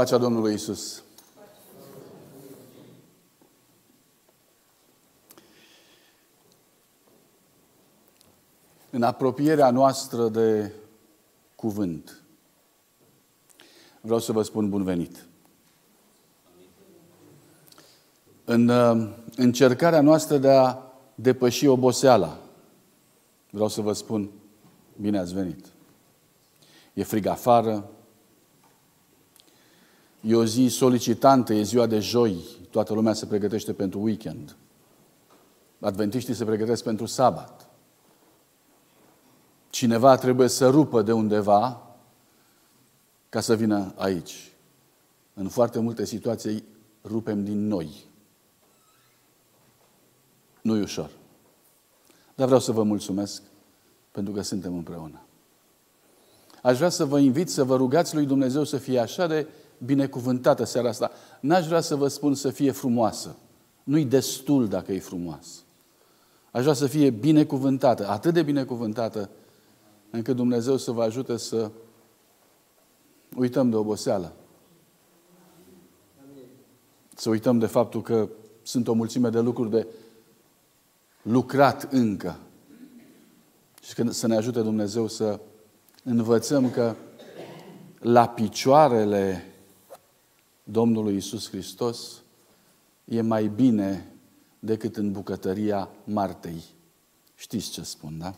Pacea Domnului Isus. În apropierea noastră de cuvânt, vreau să vă spun bun venit. În uh, încercarea noastră de a depăși oboseala, vreau să vă spun bine ați venit. E frig afară, E o zi solicitantă, e ziua de joi. Toată lumea se pregătește pentru weekend. Adventiștii se pregătesc pentru sabat. Cineva trebuie să rupă de undeva ca să vină aici. În foarte multe situații rupem din noi. nu e ușor. Dar vreau să vă mulțumesc pentru că suntem împreună. Aș vrea să vă invit să vă rugați lui Dumnezeu să fie așa de binecuvântată seara asta. N-aș vrea să vă spun să fie frumoasă. Nu-i destul dacă e frumoasă. Aș vrea să fie binecuvântată, atât de binecuvântată, încât Dumnezeu să vă ajute să uităm de oboseală. Să uităm de faptul că sunt o mulțime de lucruri de lucrat încă. Și să ne ajute Dumnezeu să învățăm că la picioarele Domnului Isus Hristos e mai bine decât în bucătăria Martei. Știți ce spun, da?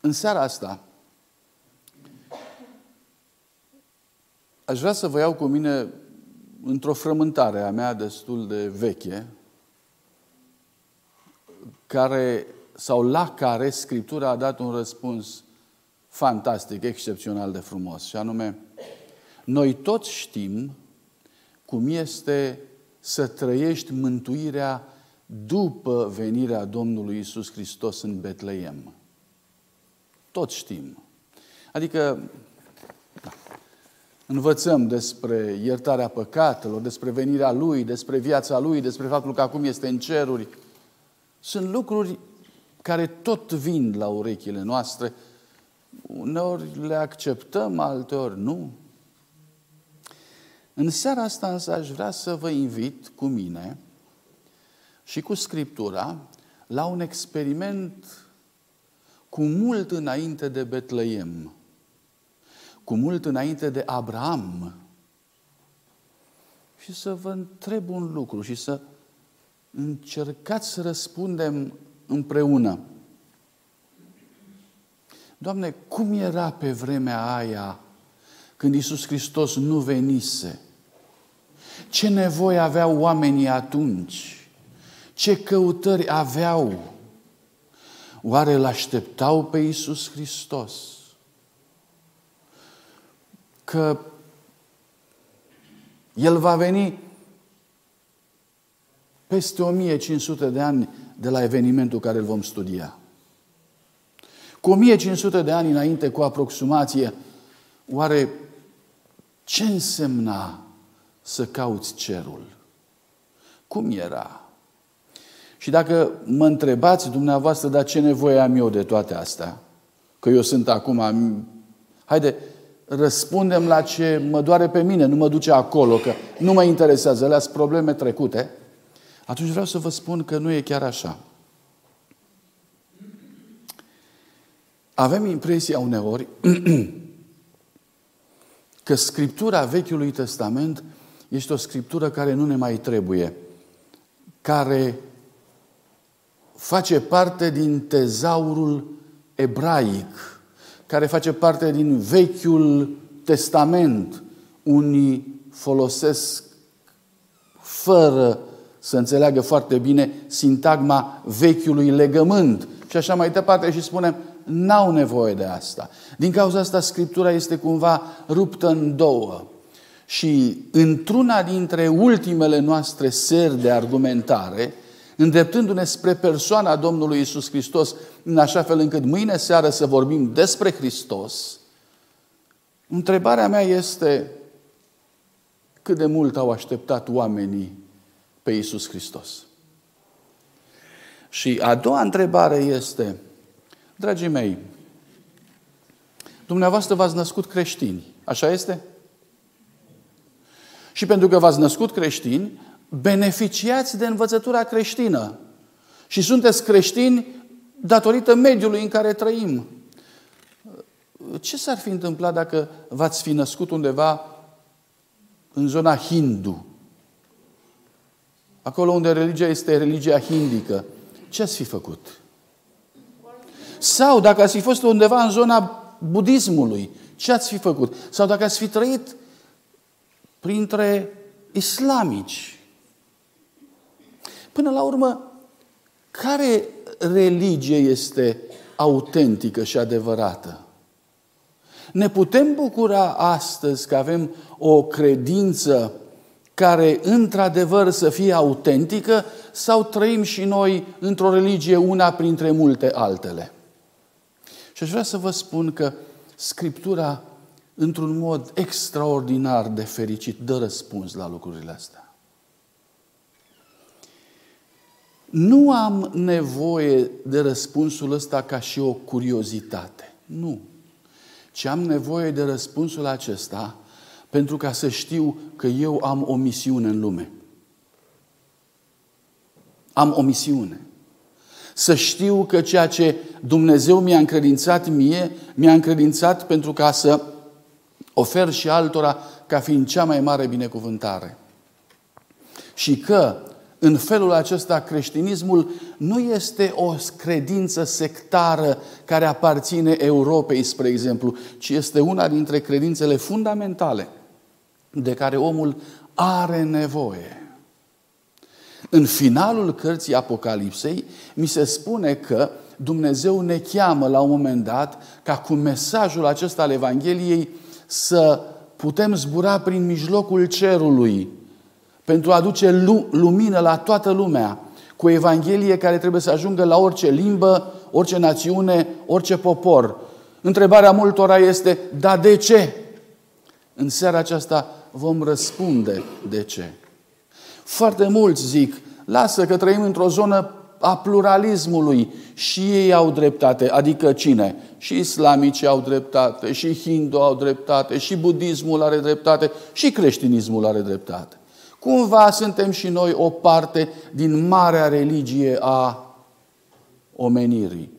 În seara asta aș vrea să vă iau cu mine într-o frământare a mea destul de veche, care, sau la care Scriptura a dat un răspuns fantastic, excepțional de frumos. Și anume, noi toți știm cum este să trăiești mântuirea după venirea Domnului Isus Hristos în Betleem. Toți știm. Adică, da, învățăm despre iertarea păcatelor, despre venirea Lui, despre viața Lui, despre faptul că acum este în ceruri. Sunt lucruri care tot vin la urechile noastre, Uneori le acceptăm, alteori nu. În seara asta însă aș vrea să vă invit cu mine și cu Scriptura la un experiment cu mult înainte de Betleem, cu mult înainte de Abraham. Și să vă întreb un lucru și să încercați să răspundem împreună. Doamne, cum era pe vremea aia când Isus Hristos nu venise? Ce nevoie aveau oamenii atunci? Ce căutări aveau? Oare îl așteptau pe Isus Hristos? Că El va veni peste 1500 de ani de la evenimentul care îl vom studia. Cu 1500 de ani înainte, cu aproximație, oare ce însemna să cauți cerul? Cum era? Și dacă mă întrebați dumneavoastră, dar ce nevoie am eu de toate astea? Că eu sunt acum... Haide, răspundem la ce mă doare pe mine, nu mă duce acolo, că nu mă interesează, alea sunt probleme trecute. Atunci vreau să vă spun că nu e chiar așa. Avem impresia uneori că Scriptura Vechiului Testament este o Scriptură care nu ne mai trebuie, care face parte din tezaurul ebraic, care face parte din Vechiul Testament. Unii folosesc fără să înțeleagă foarte bine sintagma vechiului legământ. Și așa mai departe și spunem, n-au nevoie de asta. Din cauza asta, Scriptura este cumva ruptă în două. Și într-una dintre ultimele noastre seri de argumentare, îndreptându-ne spre persoana Domnului Isus Hristos, în așa fel încât mâine seară să vorbim despre Hristos, întrebarea mea este cât de mult au așteptat oamenii pe Isus Hristos. Și a doua întrebare este, Dragii mei, Dumneavoastră v-ați născut creștini. Așa este? Și pentru că v-ați născut creștini, beneficiați de învățătura creștină. Și sunteți creștini datorită mediului în care trăim. Ce s-ar fi întâmplat dacă v-ați fi născut undeva în zona hindu? Acolo unde religia este religia hindică. Ce ați fi făcut? Sau dacă ați fi fost undeva în zona budismului, ce ați fi făcut? Sau dacă ați fi trăit printre islamici. Până la urmă, care religie este autentică și adevărată? Ne putem bucura astăzi că avem o credință care într-adevăr să fie autentică sau trăim și noi într-o religie una printre multe altele? Și aș vrea să vă spun că Scriptura, într-un mod extraordinar de fericit, dă răspuns la lucrurile astea. Nu am nevoie de răspunsul ăsta ca și o curiozitate. Nu. Ci am nevoie de răspunsul acesta pentru ca să știu că eu am o misiune în lume. Am o misiune. Să știu că ceea ce Dumnezeu mi-a încredințat mie, mi-a încredințat pentru ca să ofer și altora ca fiind cea mai mare binecuvântare. Și că în felul acesta creștinismul nu este o credință sectară care aparține Europei, spre exemplu, ci este una dintre credințele fundamentale de care omul are nevoie. În finalul cărții Apocalipsei mi se spune că Dumnezeu ne cheamă la un moment dat ca cu mesajul acesta al Evangheliei să putem zbura prin mijlocul cerului pentru a aduce lumină la toată lumea cu Evanghelie care trebuie să ajungă la orice limbă, orice națiune, orice popor. Întrebarea multora este, da de ce? În seara aceasta vom răspunde de ce. Foarte mulți zic, lasă că trăim într-o zonă a pluralismului și ei au dreptate. Adică cine? Și islamicii au dreptate, și hindu au dreptate, și budismul are dreptate, și creștinismul are dreptate. Cumva suntem și noi o parte din marea religie a omenirii.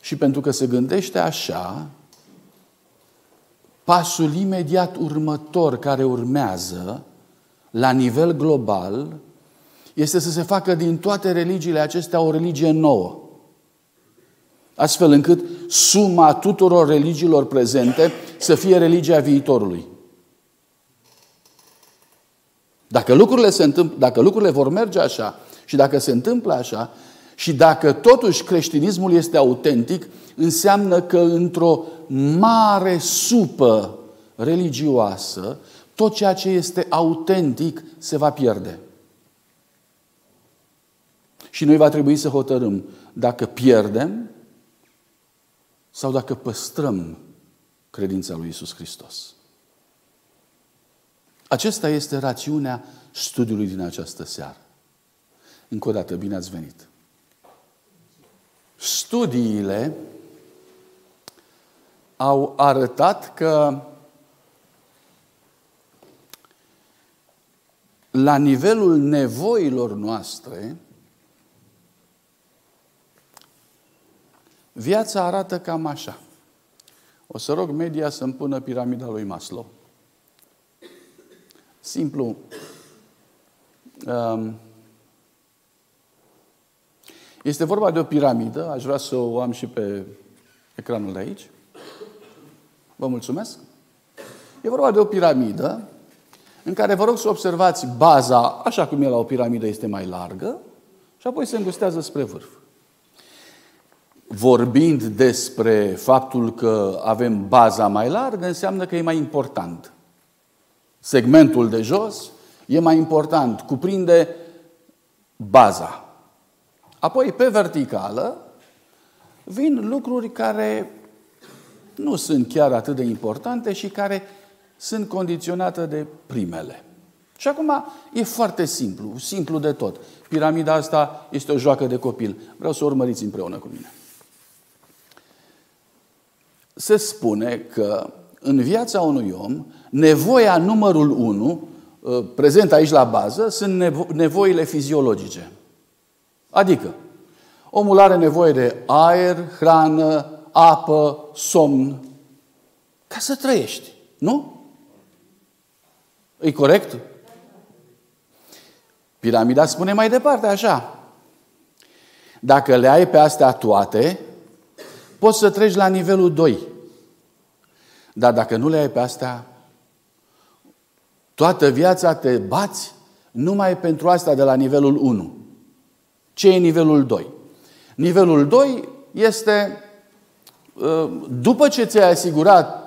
Și pentru că se gândește așa, pasul imediat următor care urmează la nivel global este să se facă din toate religiile acestea o religie nouă. Astfel încât suma tuturor religiilor prezente să fie religia viitorului. Dacă lucrurile, se întâmpl- dacă lucrurile vor merge așa și dacă se întâmplă așa și dacă totuși creștinismul este autentic, înseamnă că într-o mare supă religioasă, tot ceea ce este autentic se va pierde. Și noi va trebui să hotărâm dacă pierdem sau dacă păstrăm credința lui Isus Hristos. Acesta este rațiunea studiului din această seară. Încă o dată, bine ați venit! Studiile au arătat că la nivelul nevoilor noastre, viața arată cam așa. O să rog media să-mi pună piramida lui Maslow. Simplu. Um, este vorba de o piramidă, aș vrea să o am și pe ecranul de aici. Vă mulțumesc. E vorba de o piramidă în care vă rog să observați baza, așa cum e la o piramidă, este mai largă și apoi se îngustează spre vârf. Vorbind despre faptul că avem baza mai largă, înseamnă că e mai important. Segmentul de jos e mai important, cuprinde baza. Apoi, pe verticală, vin lucruri care nu sunt chiar atât de importante și care sunt condiționate de primele. Și acum e foarte simplu, simplu de tot. Piramida asta este o joacă de copil. Vreau să o urmăriți împreună cu mine. se spune că în viața unui om, nevoia numărul unu, ă, prezent aici la bază, sunt nevo- nevoile fiziologice. Adică, omul are nevoie de aer, hrană, apă, somn, ca să trăiești. Nu? E corect? Piramida spune mai departe așa. Dacă le ai pe astea toate, poți să treci la nivelul 2. Dar dacă nu le ai pe astea, toată viața te bați numai pentru asta de la nivelul 1. Ce e nivelul 2? Nivelul 2 este ă, după ce ți-ai asigurat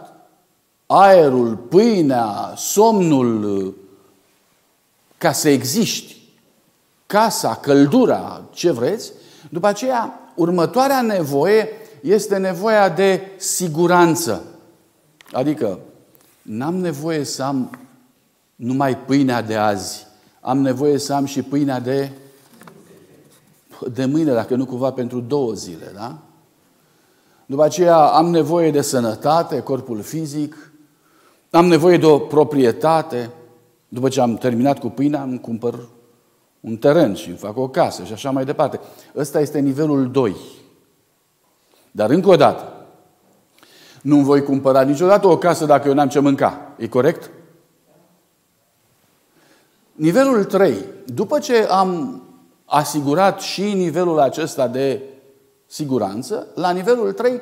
aerul, pâinea, somnul, ca să existi, casa, căldura, ce vreți, după aceea, următoarea nevoie este nevoia de siguranță. Adică, n-am nevoie să am numai pâinea de azi, am nevoie să am și pâinea de, de mâine, dacă nu cumva pentru două zile, da? După aceea am nevoie de sănătate, corpul fizic, am nevoie de o proprietate. După ce am terminat cu pâinea, îmi cumpăr un teren și îmi fac o casă și așa mai departe. Ăsta este nivelul 2. Dar încă o dată, nu voi cumpăra niciodată o casă dacă eu n-am ce mânca. E corect? Nivelul 3. După ce am asigurat și nivelul acesta de siguranță, la nivelul 3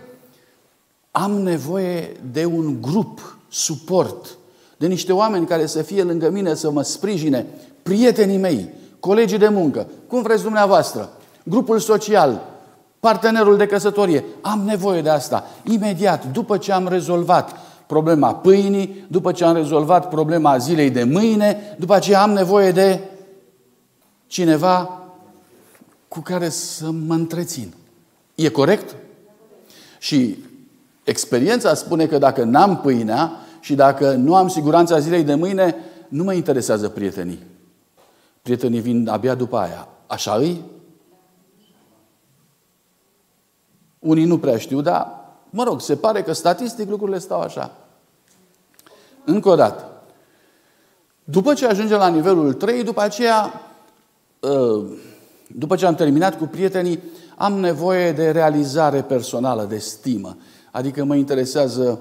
am nevoie de un grup, suport, de niște oameni care să fie lângă mine, să mă sprijine, prietenii mei, colegii de muncă, cum vreți dumneavoastră, grupul social, partenerul de căsătorie. Am nevoie de asta. Imediat, după ce am rezolvat problema pâinii, după ce am rezolvat problema zilei de mâine, după aceea am nevoie de cineva cu care să mă întrețin. E corect? Și experiența spune că dacă n-am pâinea și dacă nu am siguranța zilei de mâine, nu mă interesează prietenii. Prietenii vin abia după aia. Așa îi? Unii nu prea știu, dar, mă rog, se pare că statistic lucrurile stau așa. Încă o dată. După ce ajunge la nivelul 3, după aceea, ă, după ce am terminat cu prietenii, am nevoie de realizare personală, de stimă. Adică mă interesează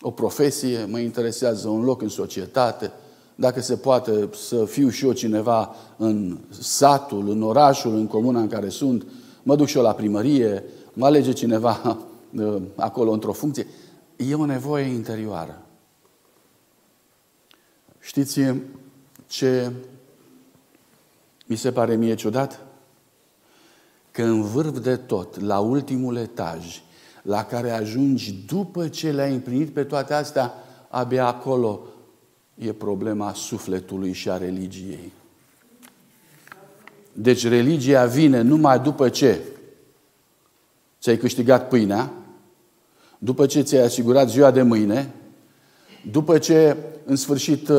o profesie, mă interesează un loc în societate, dacă se poate să fiu și eu cineva în satul, în orașul, în comuna în care sunt, mă duc și eu la primărie, mă alege cineva uh, acolo într-o funcție. E o nevoie interioară. Știți ce mi se pare mie ciudat? Că în vârf de tot, la ultimul etaj, la care ajungi după ce le-ai împlinit pe toate astea, abia acolo e problema sufletului și a religiei. Deci religia vine numai după ce ți-ai câștigat pâinea, după ce ți-ai asigurat ziua de mâine, după ce în sfârșit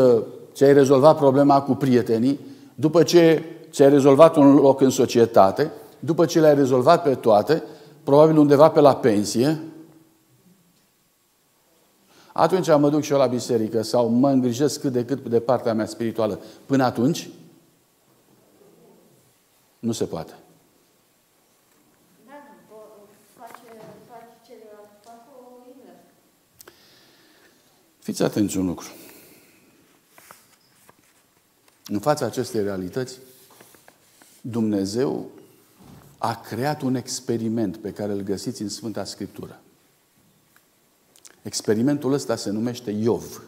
ți-ai rezolvat problema cu prietenii, după ce ți-ai rezolvat un loc în societate, după ce le-ai rezolvat pe toate, probabil undeva pe la pensie, atunci mă duc și eu la biserică sau mă îngrijesc cât de cât de partea mea spirituală. Până atunci, nu se poate. Fiți atenți un lucru. În fața acestei realități, Dumnezeu a creat un experiment pe care îl găsiți în Sfânta Scriptură. Experimentul ăsta se numește Iov.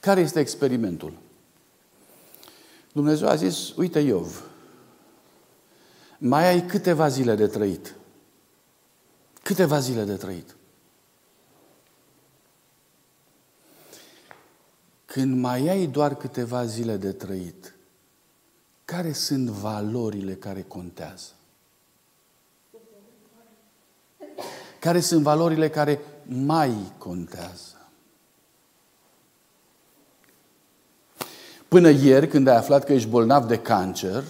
Care este experimentul? Dumnezeu a zis, uite Iov, mai ai câteva zile de trăit. Câteva zile de trăit. Când mai ai doar câteva zile de trăit, care sunt valorile care contează? Care sunt valorile care mai contează? Până ieri, când ai aflat că ești bolnav de cancer,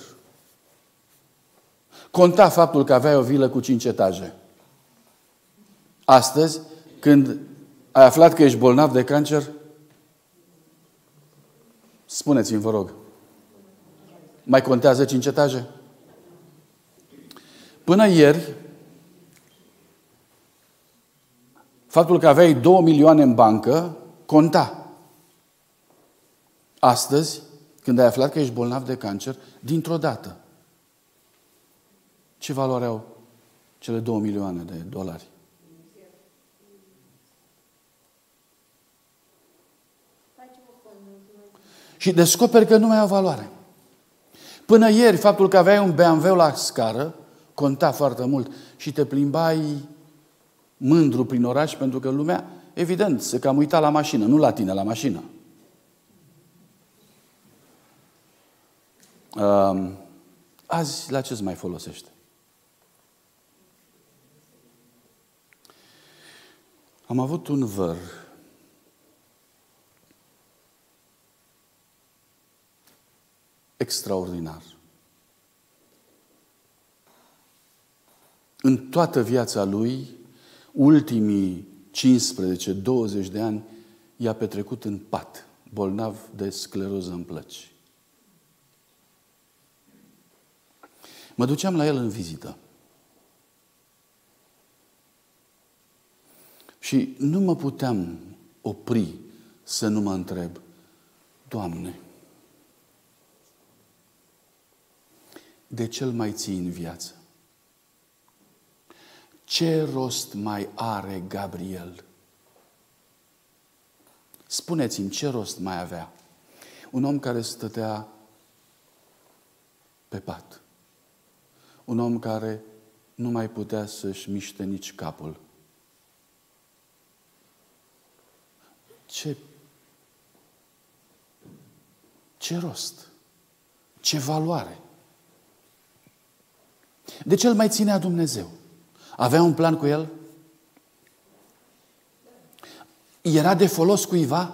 conta faptul că aveai o vilă cu cinci etaje. Astăzi, când ai aflat că ești bolnav de cancer, spuneți-mi, vă rog, mai contează cinci etaje? Până ieri, faptul că aveai două milioane în bancă conta. Astăzi, când ai aflat că ești bolnav de cancer, dintr-o dată, ce valoare au cele două milioane de dolari? Și descoperi că nu mai au valoare. Până ieri, faptul că aveai un BMW la scară conta foarte mult și te plimbai mândru prin oraș pentru că lumea, evident, se cam uita la mașină, nu la tine, la mașină. Azi, la ce îți mai folosește? Am avut un văr extraordinar. În toată viața lui, ultimii 15-20 de ani, i-a petrecut în pat, bolnav de scleroză în plăci. Mă duceam la el în vizită. Și nu mă puteam opri să nu mă întreb, Doamne, de ce îl mai ții în viață? Ce rost mai are Gabriel? Spuneți-mi, ce rost mai avea? Un om care stătea pe pat. Un om care nu mai putea să-și miște nici capul. Ce, ce rost? Ce valoare? De ce îl mai ținea Dumnezeu? Avea un plan cu el? Era de folos cuiva?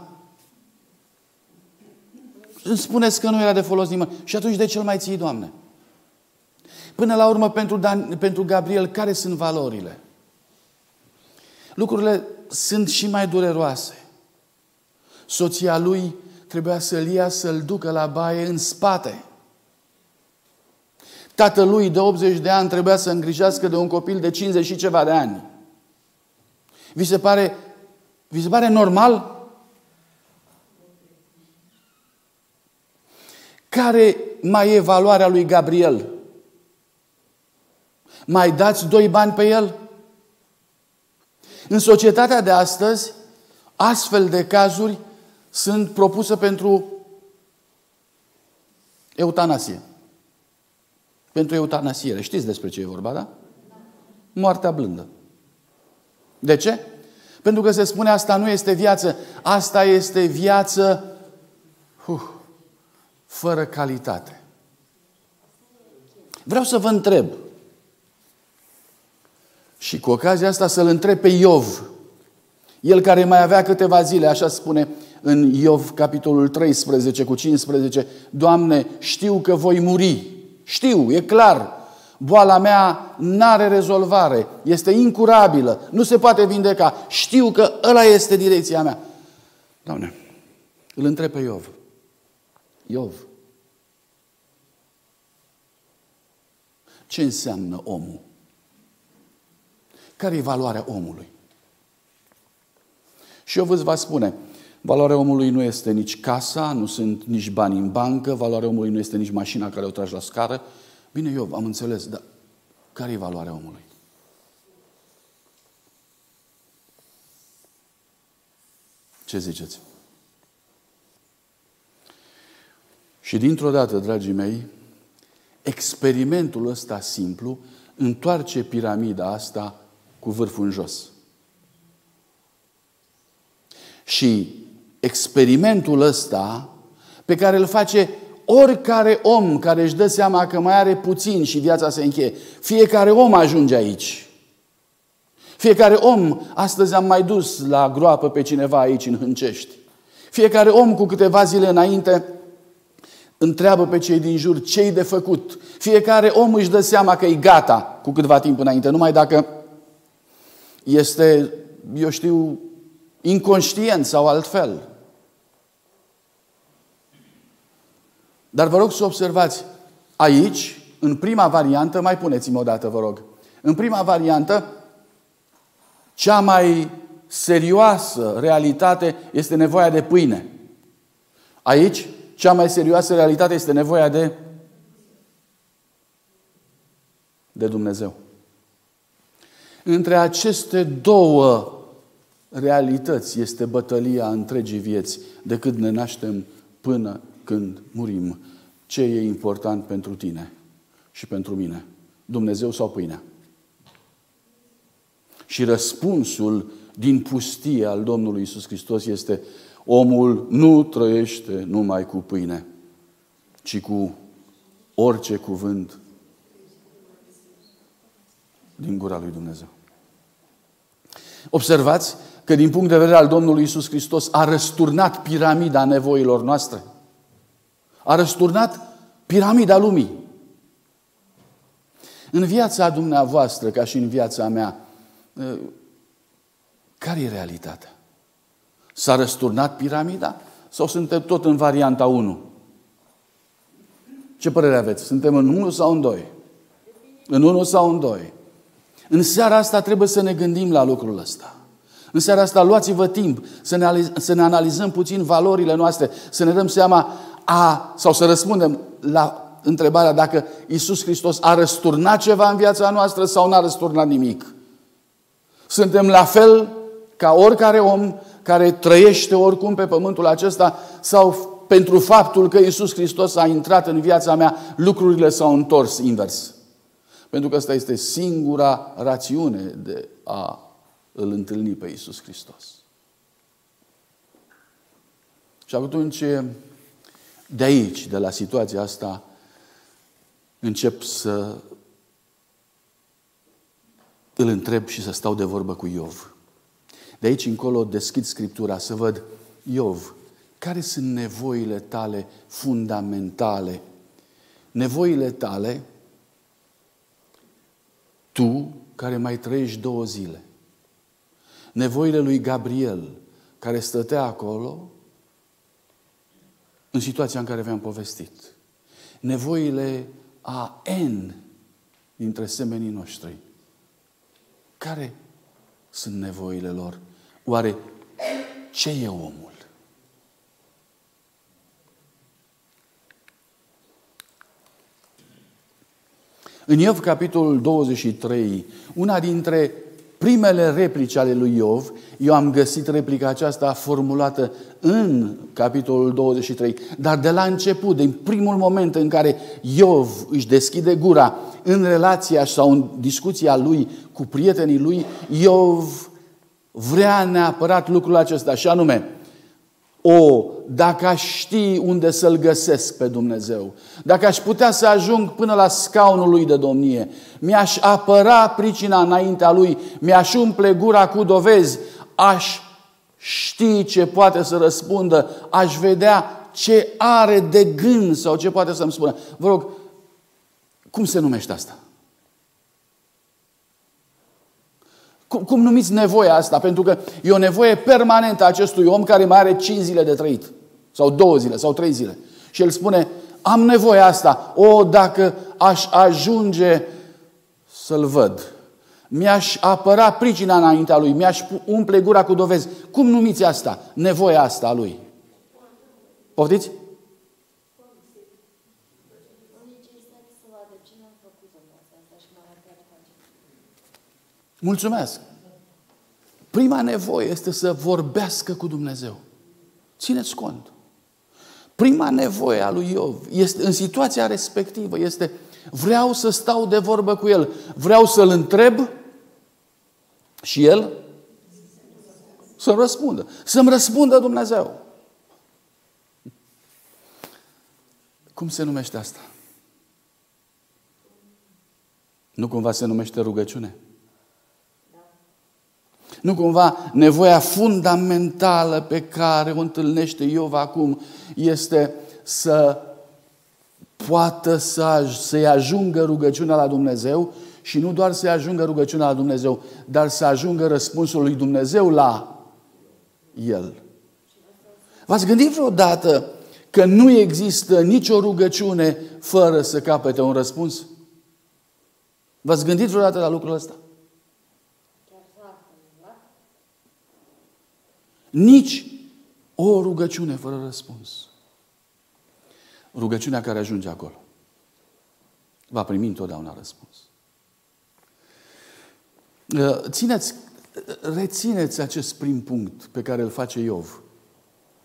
Îmi spuneți că nu era de folos nimeni. Și atunci de ce îl mai ții, Doamne? Până la urmă, pentru, Dan, pentru Gabriel, care sunt valorile? Lucrurile sunt și mai dureroase. Soția lui trebuia să-l ia, să-l ducă la baie în spate. Tatălui de 80 de ani trebuia să îngrijească de un copil de 50 și ceva de ani. Vi se pare, vi se pare normal? Care mai e valoarea lui Gabriel? Mai dați doi bani pe el? În societatea de astăzi, astfel de cazuri sunt propuse pentru eutanasie. Pentru eutanasiere. Știți despre ce e vorba, da? Moartea blândă. De ce? Pentru că se spune asta nu este viață, asta este viață uh, fără calitate. Vreau să vă întreb și cu ocazia asta să-l întreb pe Iov, el care mai avea câteva zile, așa spune în Iov, capitolul 13 cu 15, Doamne, știu că voi muri. Știu, e clar. Boala mea n-are rezolvare, este incurabilă, nu se poate vindeca. Știu că ăla este direcția mea. Doamne, îl întreb pe Iov. Iov, ce înseamnă omul? Care e valoarea omului? Și eu vă va spune, valoarea omului nu este nici casa, nu sunt nici bani în bancă, valoarea omului nu este nici mașina care o tragi la scară. Bine, eu am înțeles, dar care e valoarea omului? Ce ziceți? Și dintr-o dată, dragii mei, experimentul ăsta simplu întoarce piramida asta cu vârful în jos. Și experimentul ăsta pe care îl face oricare om care își dă seama că mai are puțin și viața se încheie. Fiecare om ajunge aici. Fiecare om, astăzi am mai dus la groapă pe cineva aici în Hâncești. Fiecare om cu câteva zile înainte întreabă pe cei din jur ce de făcut. Fiecare om își dă seama că e gata cu câtva timp înainte, numai dacă este, eu știu, inconștient sau altfel. Dar vă rog să observați, aici, în prima variantă, mai puneți-mi o dată, vă rog. În prima variantă, cea mai serioasă realitate este nevoia de pâine. Aici, cea mai serioasă realitate este nevoia de de Dumnezeu. Între aceste două realități este bătălia întregii vieți, de când ne naștem până când murim. Ce e important pentru tine și pentru mine? Dumnezeu sau pâinea? Și răspunsul din pustie al Domnului Isus Hristos este omul nu trăiește numai cu pâine, ci cu orice cuvânt din gura lui Dumnezeu. Observați că din punct de vedere al Domnului Isus Hristos a răsturnat piramida nevoilor noastre. A răsturnat piramida lumii. În viața dumneavoastră, ca și în viața mea, care e realitatea? S-a răsturnat piramida? Sau suntem tot în varianta 1? Ce părere aveți? Suntem în 1 sau în 2? În 1 sau în 2? În seara asta trebuie să ne gândim la lucrul ăsta. În seara asta luați-vă timp să ne, să ne analizăm puțin valorile noastre, să ne dăm seama a, sau să răspundem la întrebarea dacă Isus Hristos a răsturnat ceva în viața noastră sau n-a răsturnat nimic. Suntem la fel ca oricare om care trăiește oricum pe pământul acesta sau pentru faptul că Isus Hristos a intrat în viața mea, lucrurile s-au întors invers. Pentru că asta este singura rațiune de a îl întâlni pe Isus Hristos. Și atunci, de aici, de la situația asta, încep să îl întreb și să stau de vorbă cu Iov. De aici încolo deschid Scriptura să văd, Iov, care sunt nevoile tale fundamentale? Nevoile tale, tu care mai trăiești două zile. Nevoile lui Gabriel, care stătea acolo în situația în care v-am povestit. Nevoile a N dintre semenii noștri. Care sunt nevoile lor? Oare ce e omul? În Iov, capitolul 23, una dintre primele replici ale lui Iov, eu am găsit replica aceasta formulată în capitolul 23, dar de la început, din primul moment în care Iov își deschide gura în relația sau în discuția lui cu prietenii lui, Iov vrea neapărat lucrul acesta, și anume, o, dacă aș ști unde să-L găsesc pe Dumnezeu, dacă aș putea să ajung până la scaunul Lui de domnie, mi-aș apăra pricina înaintea Lui, mi-aș umple gura cu dovezi, aș ști ce poate să răspundă, aș vedea ce are de gând sau ce poate să-mi spună. Vă rog, cum se numește asta? Cum, cum numiți nevoia asta? Pentru că e o nevoie permanentă a acestui om care mai are 5 zile de trăit. Sau două zile, sau trei zile. Și el spune, am nevoia asta. O, dacă aș ajunge să-l văd. Mi-aș apăra pricina înaintea lui, mi-aș umple gura cu dovezi. Cum numiți asta? Nevoia asta a lui. Poftiți? Mulțumesc! Prima nevoie este să vorbească cu Dumnezeu. Țineți cont. Prima nevoie a lui Iov este, în situația respectivă este vreau să stau de vorbă cu el, vreau să-l întreb și el să-mi răspundă. Să-mi răspundă Dumnezeu. Cum se numește asta? Nu cumva se numește rugăciune? Nu cumva nevoia fundamentală pe care o întâlnește Iov acum este să poată să, să-i ajungă rugăciunea la Dumnezeu și nu doar să-i ajungă rugăciunea la Dumnezeu, dar să ajungă răspunsul lui Dumnezeu la el. V-ați gândit vreodată că nu există nicio rugăciune fără să capete un răspuns? V-ați gândit vreodată la lucrul ăsta? Nici o rugăciune fără răspuns. Rugăciunea care ajunge acolo va primi întotdeauna răspuns. Țineți, rețineți acest prim punct pe care îl face Iov.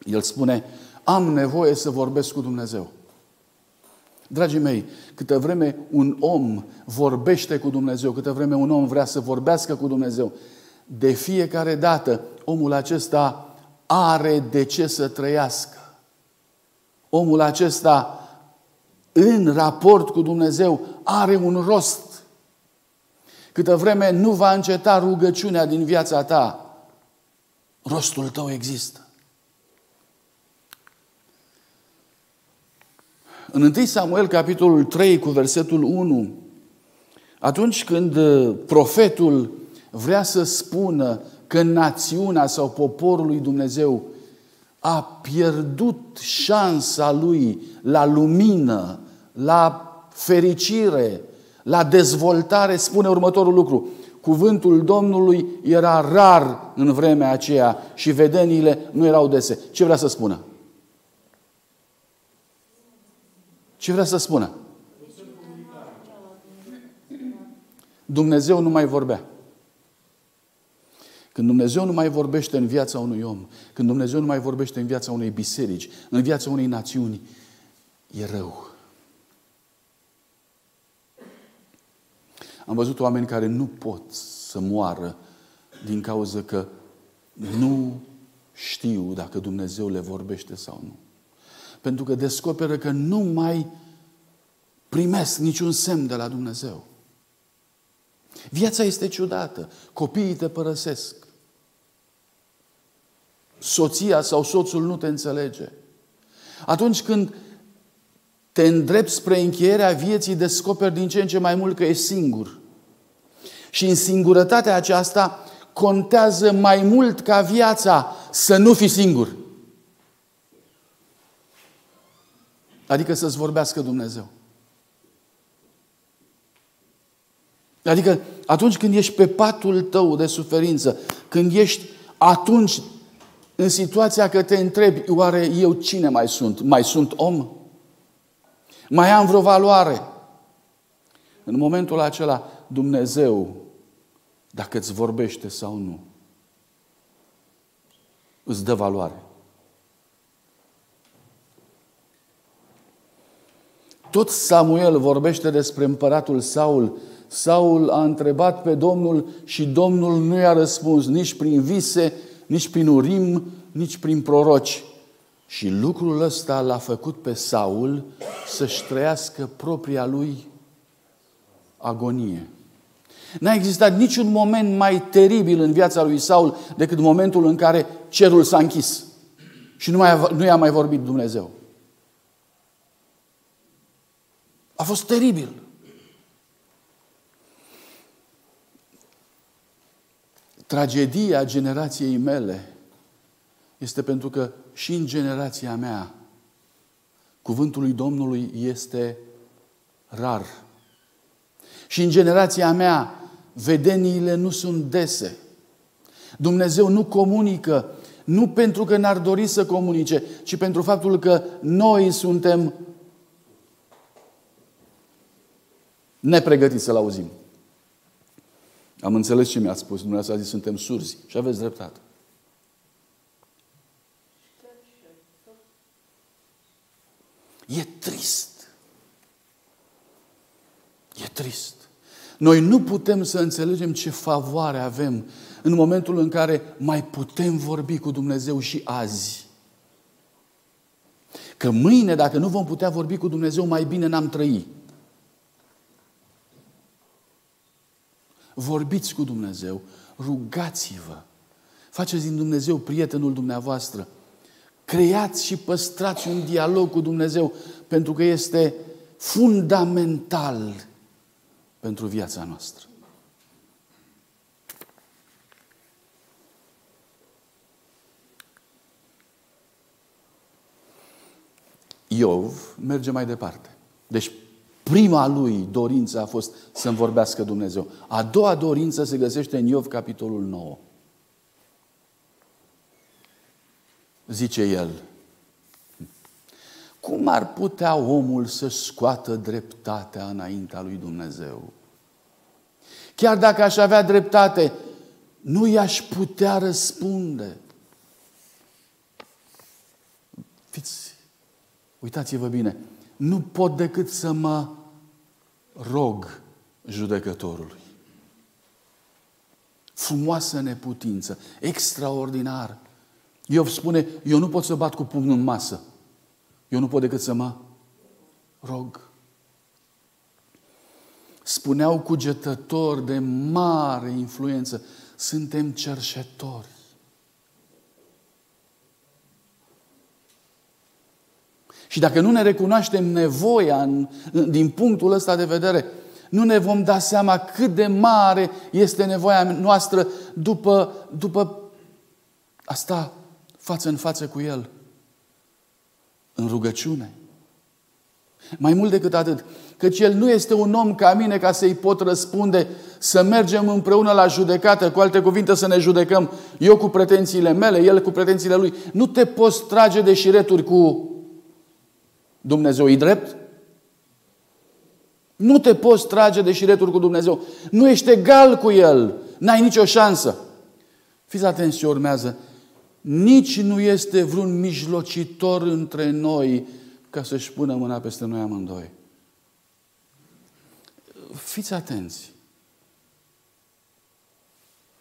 El spune, am nevoie să vorbesc cu Dumnezeu. Dragii mei, câtă vreme un om vorbește cu Dumnezeu, câtă vreme un om vrea să vorbească cu Dumnezeu, de fiecare dată omul acesta are de ce să trăiască. Omul acesta, în raport cu Dumnezeu, are un rost. Câtă vreme nu va înceta rugăciunea din viața ta, rostul tău există. În 1 Samuel, capitolul 3, cu versetul 1, atunci când uh, profetul vrea să spună că națiunea sau poporul lui Dumnezeu a pierdut șansa lui la lumină, la fericire, la dezvoltare, spune următorul lucru. Cuvântul Domnului era rar în vremea aceea și vedeniile nu erau dese. Ce vrea să spună? Ce vrea să spună? Dumnezeu nu mai vorbea. Când Dumnezeu nu mai vorbește în viața unui om, când Dumnezeu nu mai vorbește în viața unei biserici, în viața unei națiuni, e rău. Am văzut oameni care nu pot să moară din cauza că nu știu dacă Dumnezeu le vorbește sau nu. Pentru că descoperă că nu mai primesc niciun semn de la Dumnezeu. Viața este ciudată. Copiii te părăsesc. Soția sau soțul nu te înțelege. Atunci când te îndrepți spre încheierea vieții, descoperi din ce în ce mai mult că ești singur. Și în singurătatea aceasta contează mai mult ca viața să nu fii singur. Adică să-ți vorbească Dumnezeu. Adică atunci când ești pe patul tău de suferință, când ești atunci în situația că te întrebi, oare eu cine mai sunt? Mai sunt om? Mai am vreo valoare? În momentul acela, Dumnezeu, dacă îți vorbește sau nu, îți dă valoare. Tot Samuel vorbește despre împăratul Saul. Saul a întrebat pe Domnul și Domnul nu i-a răspuns nici prin vise, nici prin urim, nici prin proroci. Și lucrul ăsta l-a făcut pe Saul să-și trăiască propria lui agonie. N-a existat niciun moment mai teribil în viața lui Saul decât momentul în care cerul s-a închis și nu, mai, nu i-a mai vorbit Dumnezeu. A fost teribil. Tragedia generației mele este pentru că și în generația mea cuvântul lui Domnului este rar. Și în generația mea vedeniile nu sunt dese. Dumnezeu nu comunică nu pentru că n-ar dori să comunice, ci pentru faptul că noi suntem nepregătiți să-L auzim. Am înțeles ce mi-ați spus. Dumneavoastră a zis, suntem surzi. Și aveți dreptate. E trist. E trist. Noi nu putem să înțelegem ce favoare avem în momentul în care mai putem vorbi cu Dumnezeu și azi. Că mâine, dacă nu vom putea vorbi cu Dumnezeu, mai bine n-am trăit. Vorbiți cu Dumnezeu, rugați-vă, faceți din Dumnezeu prietenul dumneavoastră, creați și păstrați un dialog cu Dumnezeu, pentru că este fundamental pentru viața noastră. Iov merge mai departe. Deci prima lui dorință a fost să-mi vorbească Dumnezeu. A doua dorință se găsește în Iov, capitolul 9. Zice el, cum ar putea omul să scoată dreptatea înaintea lui Dumnezeu? Chiar dacă aș avea dreptate, nu i-aș putea răspunde. Fiți, uitați-vă bine, nu pot decât să mă rog judecătorului. Frumoasă neputință, extraordinar. Iov spune, eu nu pot să bat cu pumnul în masă. Eu nu pot decât să mă rog. Spuneau cugetători de mare influență, suntem cerșetori. Și dacă nu ne recunoaștem nevoia în, din punctul ăsta de vedere, nu ne vom da seama cât de mare este nevoia noastră după, după asta față în față cu El. În rugăciune. Mai mult decât atât, căci El nu este un om ca mine ca să-i pot răspunde să mergem împreună la judecată, cu alte cuvinte să ne judecăm, eu cu pretențiile mele, El cu pretențiile Lui. Nu te poți trage de șireturi cu Dumnezeu e drept? Nu te poți trage de șireturi cu Dumnezeu. Nu ești egal cu El. N-ai nicio șansă. Fiți atenți ce urmează. Nici nu este vreun mijlocitor între noi ca să-și pună mâna peste noi amândoi. Fiți atenți.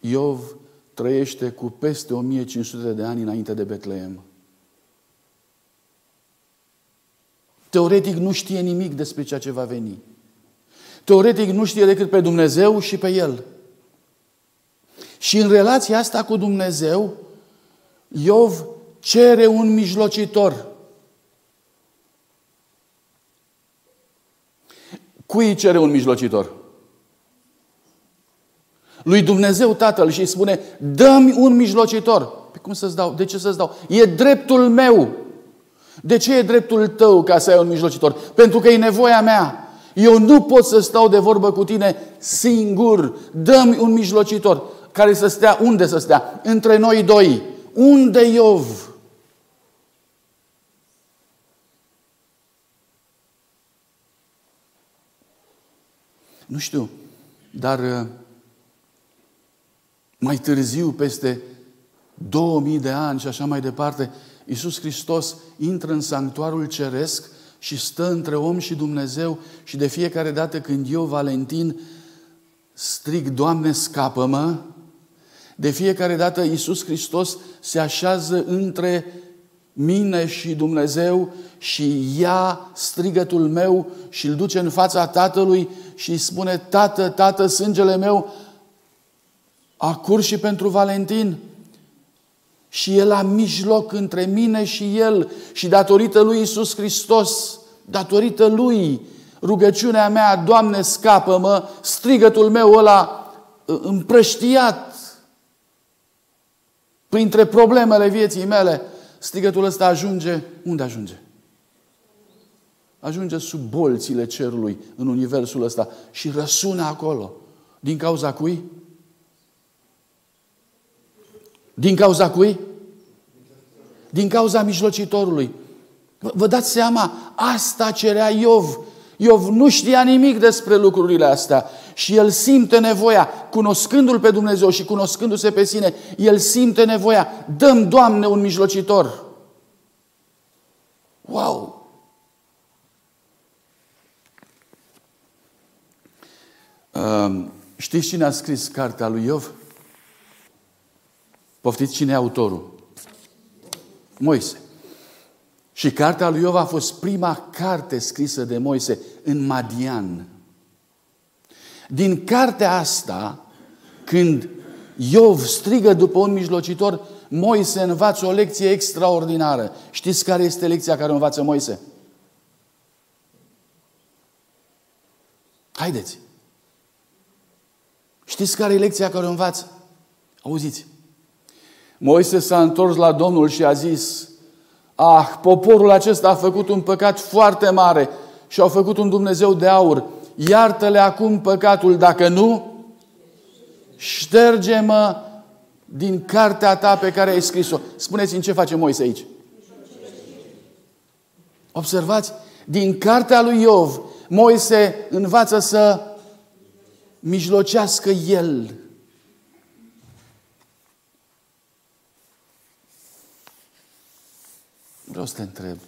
Iov trăiește cu peste 1500 de ani înainte de Betleem. Teoretic nu știe nimic despre ceea ce va veni. Teoretic nu știe decât pe Dumnezeu și pe El. Și în relația asta cu Dumnezeu, Iov cere un mijlocitor. Cui cere un mijlocitor? Lui Dumnezeu Tatăl și îi spune, dă-mi un mijlocitor. Pe cum să-ți dau? De ce să-ți dau? E dreptul meu. De ce e dreptul tău ca să ai un mijlocitor? Pentru că e nevoia mea. Eu nu pot să stau de vorbă cu tine singur. Dă-mi un mijlocitor care să stea unde să stea? Între noi doi. Unde Iov? Nu știu, dar uh, mai târziu, peste 2000 de ani și așa mai departe, Iisus Hristos intră în sanctuarul ceresc și stă între om și Dumnezeu și de fiecare dată când eu, Valentin, strig, Doamne, scapă-mă, de fiecare dată Iisus Hristos se așează între mine și Dumnezeu și ia strigătul meu și îl duce în fața Tatălui și îi spune, Tată, Tată, sângele meu a curs și pentru Valentin și El la mijloc între mine și El și datorită Lui Isus Hristos, datorită Lui, rugăciunea mea, Doamne, scapă-mă, strigătul meu ăla uh, împrăștiat printre problemele vieții mele, strigătul ăsta ajunge, unde ajunge? Ajunge sub bolțile cerului, în universul ăsta și răsună acolo. Din cauza cui? Din cauza cui? Din cauza mijlocitorului. Vă dați seama, asta cerea Iov. Iov nu știa nimic despre lucrurile astea și el simte nevoia, cunoscându-L pe Dumnezeu și cunoscându-se pe sine, el simte nevoia, dăm, Doamne, un mijlocitor. Wow! Uh, știți cine a scris cartea lui Iov? Poftiți cine e autorul? Moise. Și cartea lui Iov a fost prima carte scrisă de Moise în Madian. Din cartea asta, când Iov strigă după un mijlocitor, Moise învață o lecție extraordinară. Știți care este lecția care o învață Moise? Haideți! Știți care e lecția care o învață? Auziți! Moise s-a întors la Domnul și a zis, Ah, poporul acesta a făcut un păcat foarte mare și au făcut un Dumnezeu de aur. Iartă-le acum păcatul, dacă nu, șterge-mă din cartea ta pe care ai scris-o. Spuneți-mi ce face Moise aici. Observați? Din cartea lui Iov, Moise învață să mijlocească el. Vreau să te întreb.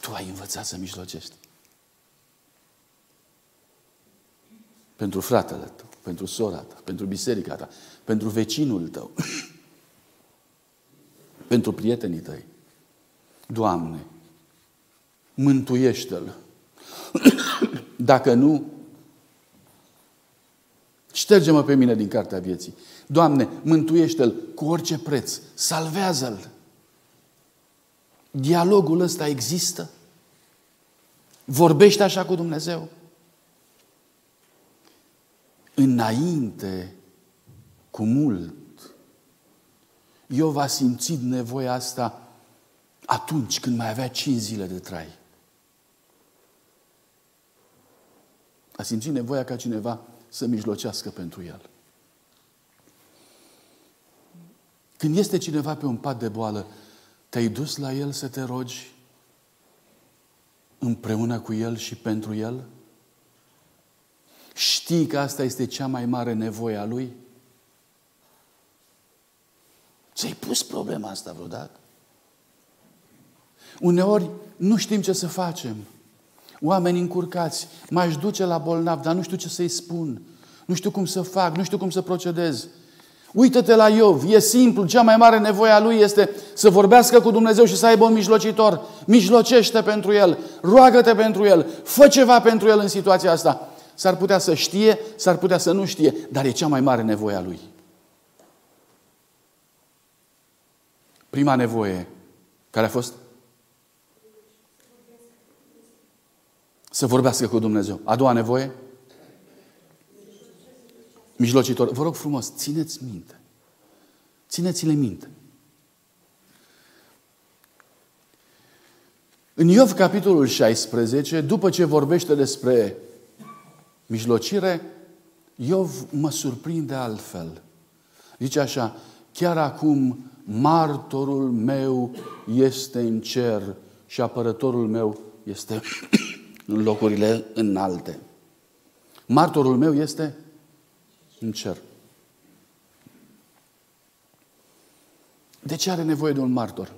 Tu ai învățat să mijlocești. Pentru fratele tău, pentru sora ta, pentru biserica ta, pentru vecinul tău, pentru prietenii tăi. Doamne, mântuiește-l. Dacă nu, șterge-mă pe mine din cartea vieții. Doamne, mântuiește-l cu orice preț, salvează-l. Dialogul ăsta există? Vorbește așa cu Dumnezeu? Înainte, cu mult, Iov a simțit nevoia asta atunci când mai avea cinci zile de trai. A simțit nevoia ca cineva să mijlocească pentru el. Când este cineva pe un pat de boală, te-ai dus la el să te rogi împreună cu el și pentru el? Știi că asta este cea mai mare nevoie a lui? Ți-ai pus problema asta vreodată? Uneori nu știm ce să facem. Oameni încurcați, m-aș duce la bolnav, dar nu știu ce să-i spun. Nu știu cum să fac, nu știu cum să procedez. Uită-te la Iov, e simplu, cea mai mare nevoie a lui este să vorbească cu Dumnezeu și să aibă un mijlocitor. Mijlocește pentru el, roagă-te pentru el, fă ceva pentru el în situația asta. S-ar putea să știe, s-ar putea să nu știe, dar e cea mai mare nevoie a lui. Prima nevoie care a fost să vorbească cu Dumnezeu. A doua nevoie? Mijlocitor. Vă rog frumos, țineți minte. Țineți-le minte. În Iov, capitolul 16, după ce vorbește despre mijlocire, Iov mă surprinde altfel. Zice așa, chiar acum martorul meu este în cer și apărătorul meu este în locurile înalte. Martorul meu este în cer. De ce are nevoie de un martor?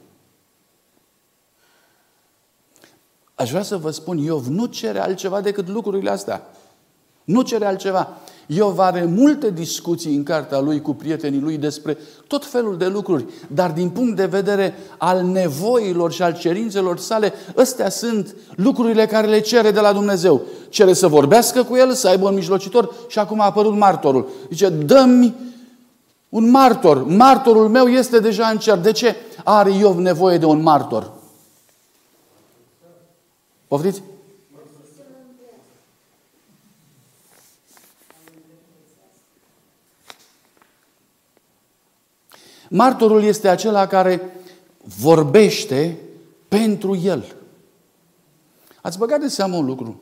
Aș vrea să vă spun, Iov nu cere altceva decât lucrurile astea. Nu cere altceva. Iov are multe discuții în cartea lui cu prietenii lui despre tot felul de lucruri, dar din punct de vedere al nevoilor și al cerințelor sale, ăstea sunt lucrurile care le cere de la Dumnezeu. Cere să vorbească cu el, să aibă un mijlocitor și acum a apărut martorul. Zice, dă-mi un martor. Martorul meu este deja în cer. De ce are Iov nevoie de un martor? Poftiți? Martorul este acela care vorbește pentru el. Ați băgat de seamă un lucru.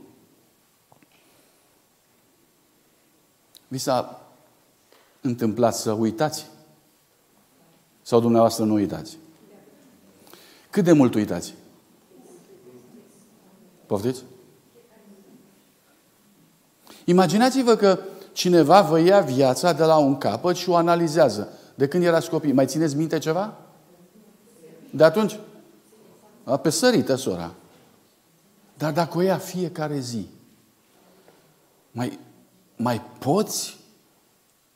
Vi s-a întâmplat să uitați? Sau dumneavoastră nu uitați? Cât de mult uitați? Poftiți? Imaginați-vă că cineva vă ia viața de la un capăt și o analizează. De când erați copii, mai țineți minte ceva? De atunci? A, pe sărită, sora. Dar dacă o ia fiecare zi, mai, mai poți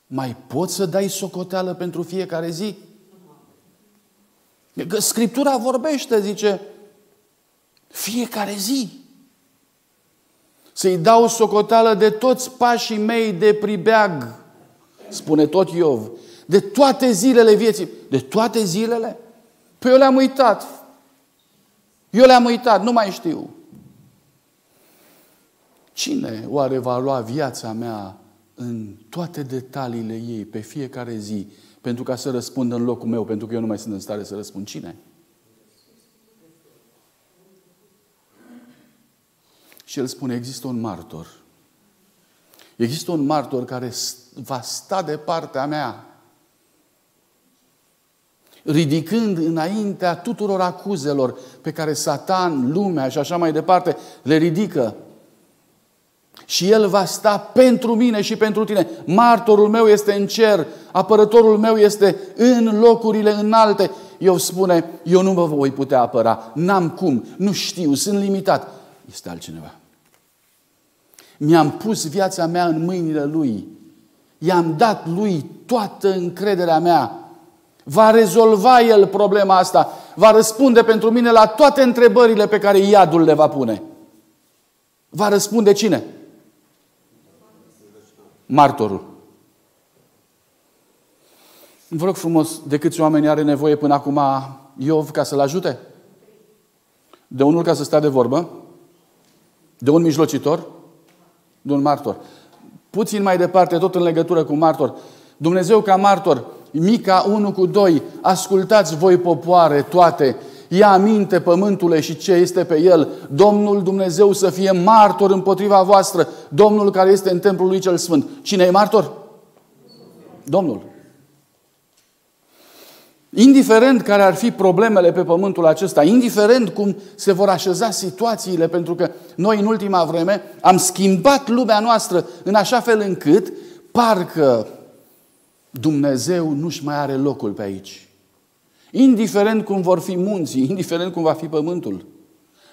mai poți să dai socoteală pentru fiecare zi? Că Scriptura vorbește, zice, fiecare zi. Să-i dau socoteală de toți pașii mei de pribeag, spune tot Iov. De toate zilele vieții. De toate zilele? Păi eu le-am uitat. Eu le-am uitat, nu mai știu. Cine oare va lua viața mea în toate detaliile ei, pe fiecare zi, pentru ca să răspundă în locul meu, pentru că eu nu mai sunt în stare să răspund? Cine? Și el spune, există un martor. Există un martor care va sta de partea mea, ridicând înaintea tuturor acuzelor pe care Satan, lumea și așa mai departe le ridică. Și El va sta pentru mine și pentru tine. Martorul meu este în cer, apărătorul meu este în locurile înalte. Eu spune, eu nu vă voi putea apăra, n-am cum, nu știu, sunt limitat. Este altcineva. Mi-am pus viața mea în mâinile Lui. I-am dat Lui toată încrederea mea. Va rezolva El problema asta. Va răspunde pentru mine la toate întrebările pe care iadul le va pune. Va răspunde cine? Martorul. Vă rog frumos, de câți oameni are nevoie până acum Iov ca să-l ajute? De unul ca să stea de vorbă? De un mijlocitor? de un martor. Puțin mai departe, tot în legătură cu martor. Dumnezeu ca martor, Mica 1 cu 2, ascultați voi popoare toate, ia aminte pământule și ce este pe el. Domnul Dumnezeu să fie martor împotriva voastră, Domnul care este în templul lui cel sfânt. Cine e martor? Domnul. Indiferent care ar fi problemele pe pământul acesta, indiferent cum se vor așeza situațiile, pentru că noi în ultima vreme am schimbat lumea noastră în așa fel încât parcă Dumnezeu nu-și mai are locul pe aici. Indiferent cum vor fi munții, indiferent cum va fi pământul,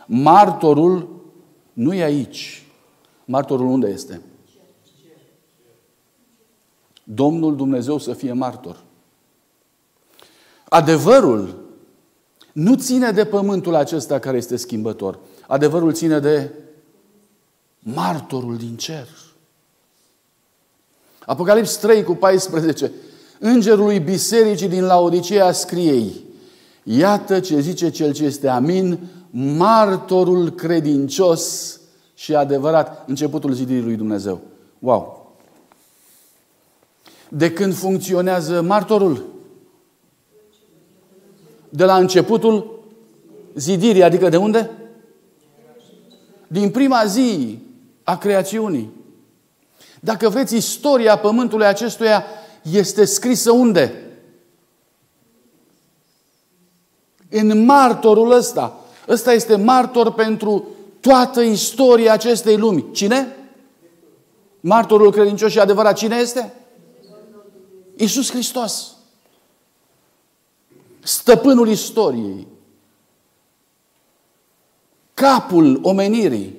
martorul nu e aici. Martorul unde este? Domnul Dumnezeu să fie martor. Adevărul nu ține de pământul acesta care este schimbător. Adevărul ține de martorul din cer. Apocalips 3 cu 14. Îngerului bisericii din Laodicea scriei. Iată ce zice cel ce este amin, martorul credincios și adevărat, începutul zidirii lui Dumnezeu. Wow! De când funcționează martorul? de la începutul zidirii, adică de unde? Din prima zi a creațiunii. Dacă vreți, istoria pământului acestuia este scrisă unde? În martorul ăsta. Ăsta este martor pentru toată istoria acestei lumi. Cine? Martorul credincios și adevărat. Cine este? Iisus Hristos stăpânul istoriei, capul omenirii.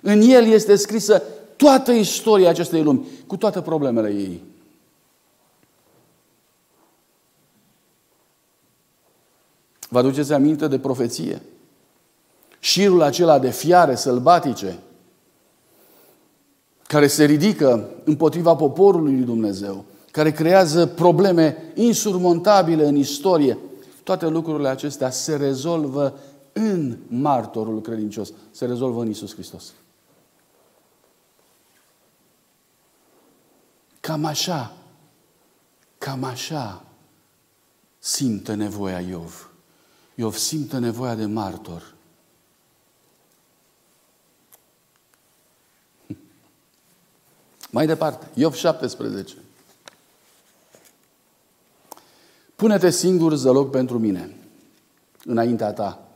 În el este scrisă toată istoria acestei lumi, cu toate problemele ei. Vă aduceți aminte de profeție? Șirul acela de fiare sălbatice care se ridică împotriva poporului lui Dumnezeu care creează probleme insurmontabile în istorie. Toate lucrurile acestea se rezolvă în martorul credincios, se rezolvă în Isus Hristos. Cam așa, cam așa simte nevoia Iov. Iov simte nevoia de martor. Mai departe, Iov 17. Pune-te singur zăloc pentru mine, înaintea ta.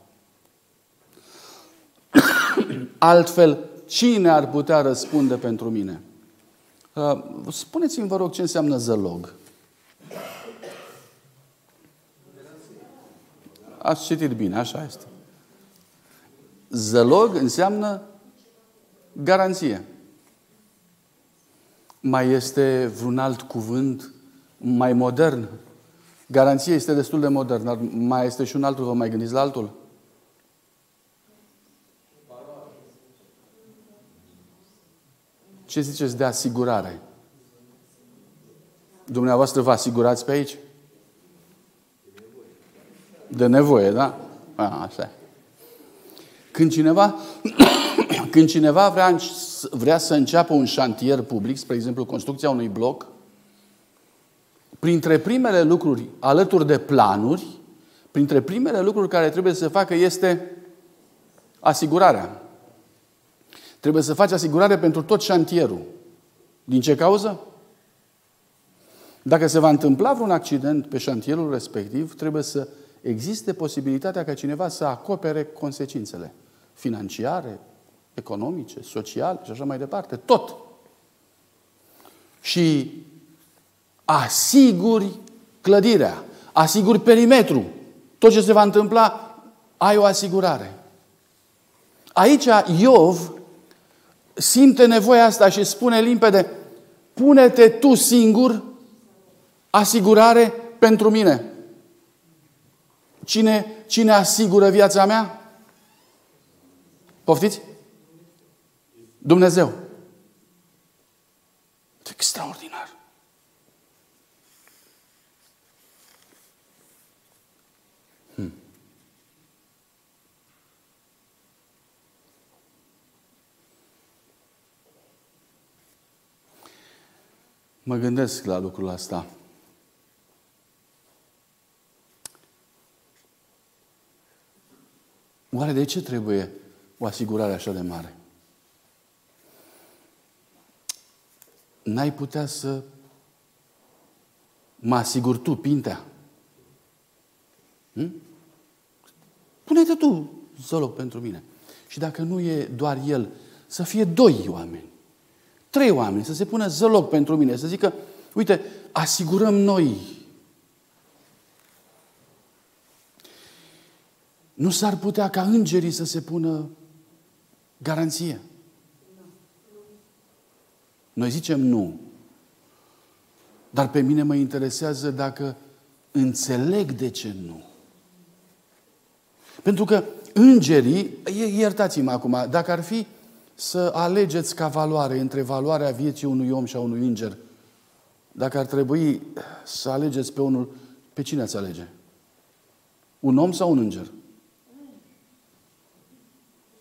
Altfel, cine ar putea răspunde pentru mine? Uh, spuneți-mi, vă rog, ce înseamnă zălog. Ați citit bine, așa este. Zălog înseamnă garanție. Mai este vreun alt cuvânt mai modern Garanția este destul de modern, dar mai este și un altul, vă mai gândiți la altul? Ce ziceți de asigurare? Dumneavoastră vă asigurați pe aici? De nevoie, da? A, așa. Când cineva când cineva vrea, vrea să înceapă un șantier public, spre exemplu construcția unui bloc, printre primele lucruri, alături de planuri, printre primele lucruri care trebuie să se facă este asigurarea. Trebuie să faci asigurare pentru tot șantierul. Din ce cauză? Dacă se va întâmpla vreun accident pe șantierul respectiv, trebuie să existe posibilitatea ca cineva să acopere consecințele financiare, economice, sociale și așa mai departe. Tot. Și asiguri clădirea, asiguri perimetru. Tot ce se va întâmpla, ai o asigurare. Aici Iov simte nevoia asta și spune limpede, pune-te tu singur asigurare pentru mine. Cine, cine asigură viața mea? Poftiți? Dumnezeu. Extraordinar. Mă gândesc la lucrul ăsta. Oare de ce trebuie o asigurare așa de mare? N-ai putea să mă asiguri tu, Pintea? Hm? Pune-te tu zoloc pentru mine. Și dacă nu e doar el, să fie doi oameni, trei oameni, să se pună zăloc pentru mine, să zică, uite, asigurăm noi Nu s-ar putea ca îngerii să se pună garanție. Noi zicem nu. Dar pe mine mă interesează dacă înțeleg de ce nu. Pentru că îngerii, iertați-mă acum, dacă ar fi să alegeți ca valoare între valoarea vieții unui om și a unui înger, dacă ar trebui să alegeți pe unul, pe cine ați alege? Un om sau un înger?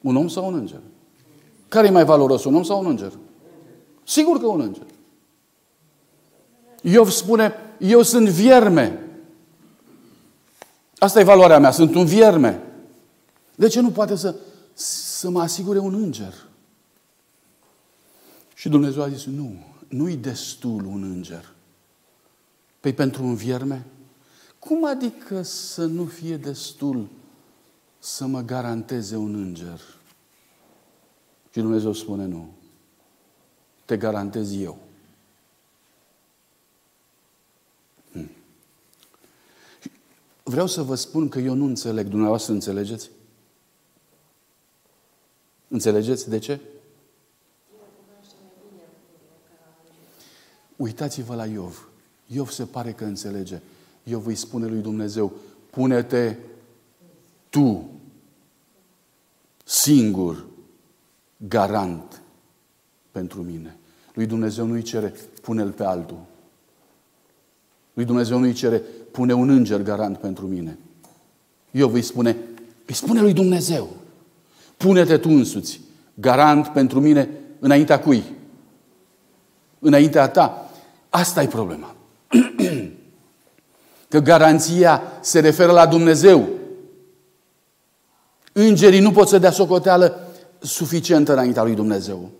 Un om sau un înger? Care e mai valoros, un om sau un înger? Sigur că un înger. Iov spune, eu sunt vierme. Asta e valoarea mea, sunt un vierme. De ce nu poate să, să mă asigure un înger? Și Dumnezeu a zis, nu, nu-i destul un înger. Păi pentru un vierme? Cum adică să nu fie destul să mă garanteze un înger? Și Dumnezeu spune nu. Te garantez eu. Hmm. Vreau să vă spun că eu nu înțeleg. Dumneavoastră înțelegeți? Înțelegeți de ce? Uitați-vă la Iov. Iov se pare că înțelege. Iov îi spune lui Dumnezeu, pune-te tu singur garant pentru mine. Lui Dumnezeu nu-i cere, pune-l pe altul. Lui Dumnezeu nu-i cere, pune un înger garant pentru mine. Eu îi spune, îi spune lui Dumnezeu, pune-te tu însuți, garant pentru mine înaintea cui? Înaintea ta. Asta e problema. Că garanția se referă la Dumnezeu. Îngerii nu pot să dea socoteală suficientă înaintea lui Dumnezeu.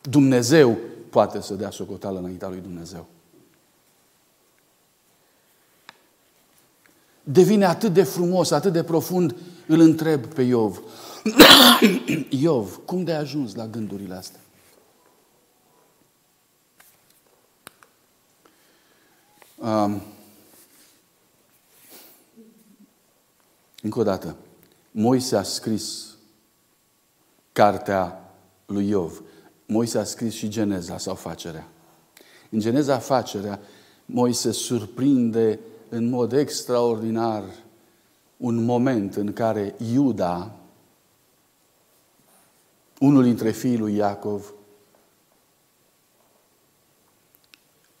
Dumnezeu poate să dea socoteală înaintea lui Dumnezeu. Devine atât de frumos, atât de profund, îl întreb pe Iov. Iov, cum de ai ajuns la gândurile astea? Um, Încă o dată, Moise a scris cartea lui Iov. Moise a scris și Geneza sau facerea. În Geneza facerea, Moise surprinde în mod extraordinar un moment în care Iuda, unul dintre fiii lui Iacov,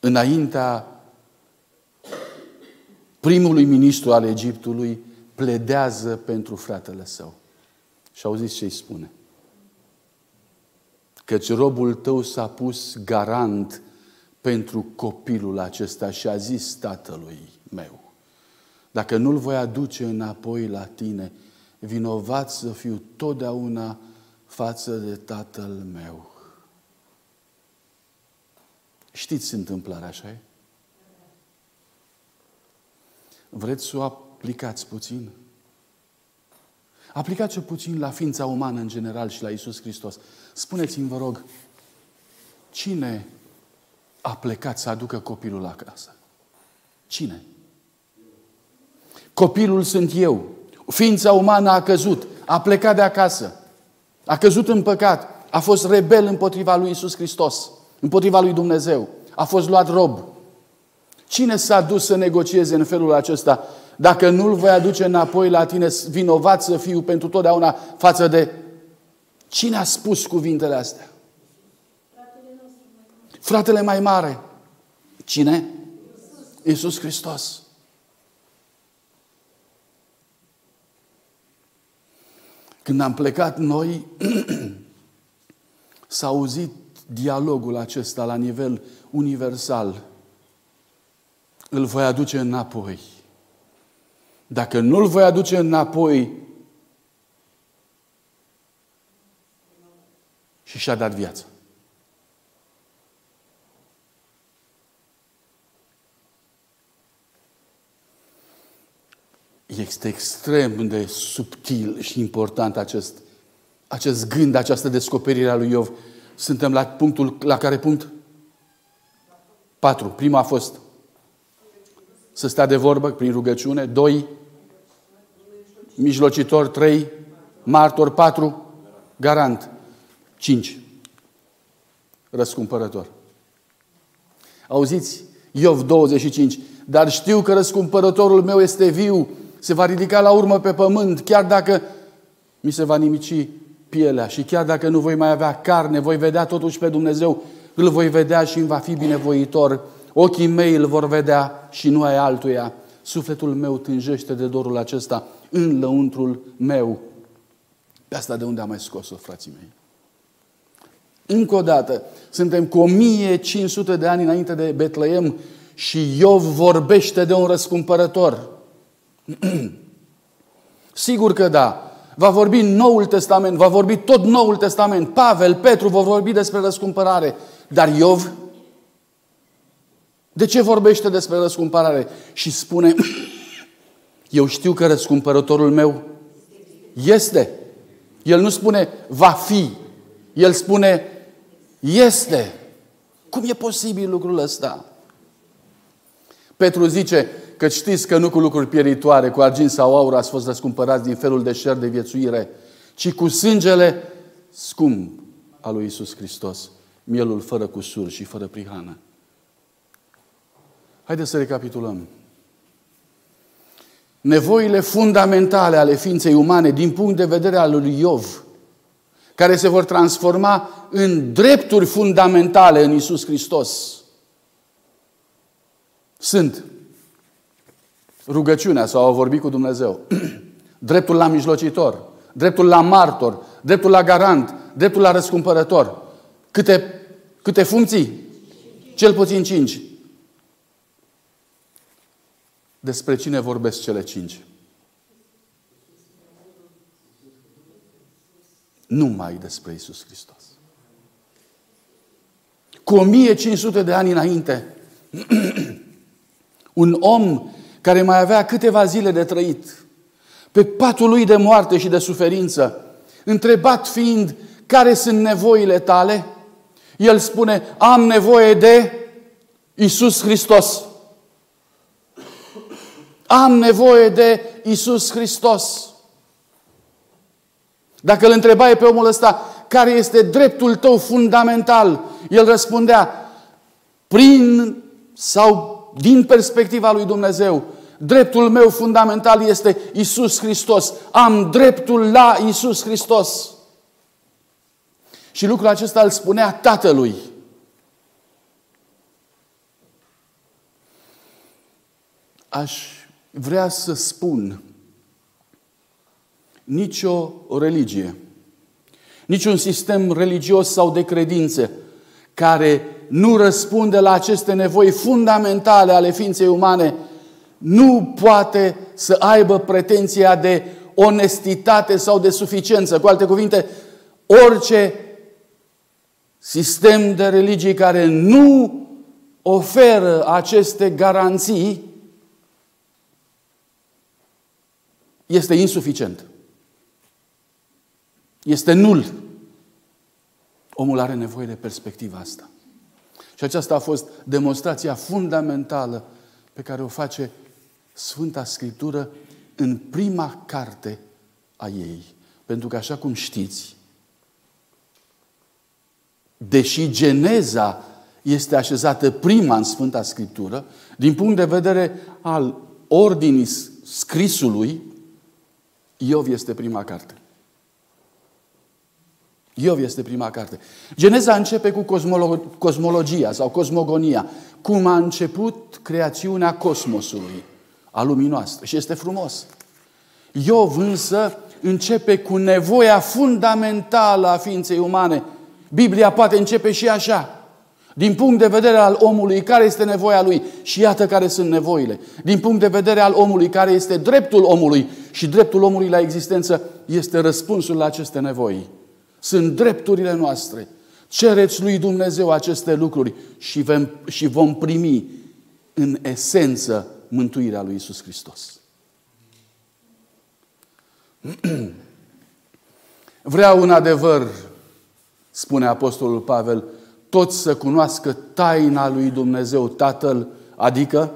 înaintea primului ministru al Egiptului, pledează pentru fratele său. Și auziți ce îi spune? Căci robul tău s-a pus garant pentru copilul acesta și a zis tatălui meu, dacă nu-l voi aduce înapoi la tine, vinovat să fiu totdeauna față de tatăl meu. Știți întâmplarea, așa e? Vreți să o aplicați puțin? Aplicați-o puțin la ființa umană în general și la Isus Hristos. Spuneți-mi, vă rog, cine a plecat să aducă copilul acasă? Cine? Copilul sunt eu. Ființa umană a căzut, a plecat de acasă, a căzut în păcat, a fost rebel împotriva lui Isus Hristos, împotriva lui Dumnezeu, a fost luat rob. Cine s-a dus să negocieze în felul acesta? Dacă nu-l voi aduce înapoi la tine, vinovat să fiu pentru totdeauna față de... Cine a spus cuvintele astea? Fratele mai mare. Cine? Iisus Hristos. Când am plecat noi, s-a auzit dialogul acesta la nivel universal. Îl voi aduce înapoi. Dacă nu îl voi aduce înapoi, și și-a dat viața. Este extrem de subtil și important acest, acest gând, această descoperire a lui Iov. Suntem la punctul, la care punct? Patru. Prima a fost să stea de vorbă prin rugăciune. Doi, mijlocitor. Trei, martor. Patru, garant. Cinci, răscumpărător. Auziți? Iov 25. Dar știu că răscumpărătorul meu este viu se va ridica la urmă pe pământ, chiar dacă mi se va nimici pielea și chiar dacă nu voi mai avea carne, voi vedea totuși pe Dumnezeu, îl voi vedea și îmi va fi binevoitor. Ochii mei îl vor vedea și nu ai altuia. Sufletul meu tânjește de dorul acesta în lăuntrul meu. Pe asta de unde am mai scos-o, frații mei? Încă o dată, suntem cu 1500 de ani înainte de Betleem și Iov vorbește de un răscumpărător. Sigur că da. Va vorbi Noul Testament, va vorbi tot Noul Testament. Pavel, Petru vor vorbi despre răscumpărare. Dar Iov, de ce vorbește despre răscumpărare? Și spune, eu știu că răscumpărătorul meu este. El nu spune va fi. El spune este. Cum e posibil lucrul ăsta? Petru zice, că știți că nu cu lucruri pieritoare, cu argint sau aur ați fost răscumpărați din felul de șer de viețuire, ci cu sângele scump al lui Isus Hristos, mielul fără cusur și fără prihană. Haideți să recapitulăm. Nevoile fundamentale ale ființei umane din punct de vedere al lui Iov, care se vor transforma în drepturi fundamentale în Isus Hristos, sunt rugăciunea sau a vorbi cu Dumnezeu, dreptul la mijlocitor, dreptul la martor, dreptul la garant, dreptul la răscumpărător. Câte, câte funcții? Cel puțin cinci. Despre cine vorbesc cele cinci? Numai despre Isus Hristos. Cu 1500 de ani înainte, un om care mai avea câteva zile de trăit, pe patul lui de moarte și de suferință, întrebat fiind care sunt nevoile tale, el spune, am nevoie de Isus Hristos. Am nevoie de Isus Hristos. Dacă îl întrebai pe omul ăsta care este dreptul tău fundamental, el răspundea prin sau din perspectiva lui Dumnezeu, dreptul meu fundamental este Isus Hristos. Am dreptul la Isus Hristos. Și lucrul acesta îl spunea tatălui. Aș vrea să spun nicio religie, niciun sistem religios sau de credințe care nu răspunde la aceste nevoi fundamentale ale ființei umane, nu poate să aibă pretenția de onestitate sau de suficiență. Cu alte cuvinte, orice sistem de religie care nu oferă aceste garanții este insuficient. Este nul. Omul are nevoie de perspectiva asta. Și aceasta a fost demonstrația fundamentală pe care o face Sfânta Scriptură în prima carte a ei. Pentru că, așa cum știți, deși Geneza este așezată prima în Sfânta Scriptură, din punct de vedere al ordinii scrisului, Iov este prima carte. Iov este prima carte. Geneza începe cu cosmolo- cosmologia sau cosmogonia, cum a început creațiunea cosmosului, a lumii noastre. Și este frumos. Iov însă începe cu nevoia fundamentală a ființei umane. Biblia poate începe și așa. Din punct de vedere al omului, care este nevoia lui? Și iată care sunt nevoile. Din punct de vedere al omului, care este dreptul omului? Și dreptul omului la existență este răspunsul la aceste nevoi. Sunt drepturile noastre. Cereți lui Dumnezeu aceste lucruri și vom, și vom primi în esență mântuirea lui Isus Hristos. Vreau un adevăr, spune Apostolul Pavel, toți să cunoască taina lui Dumnezeu Tatăl, adică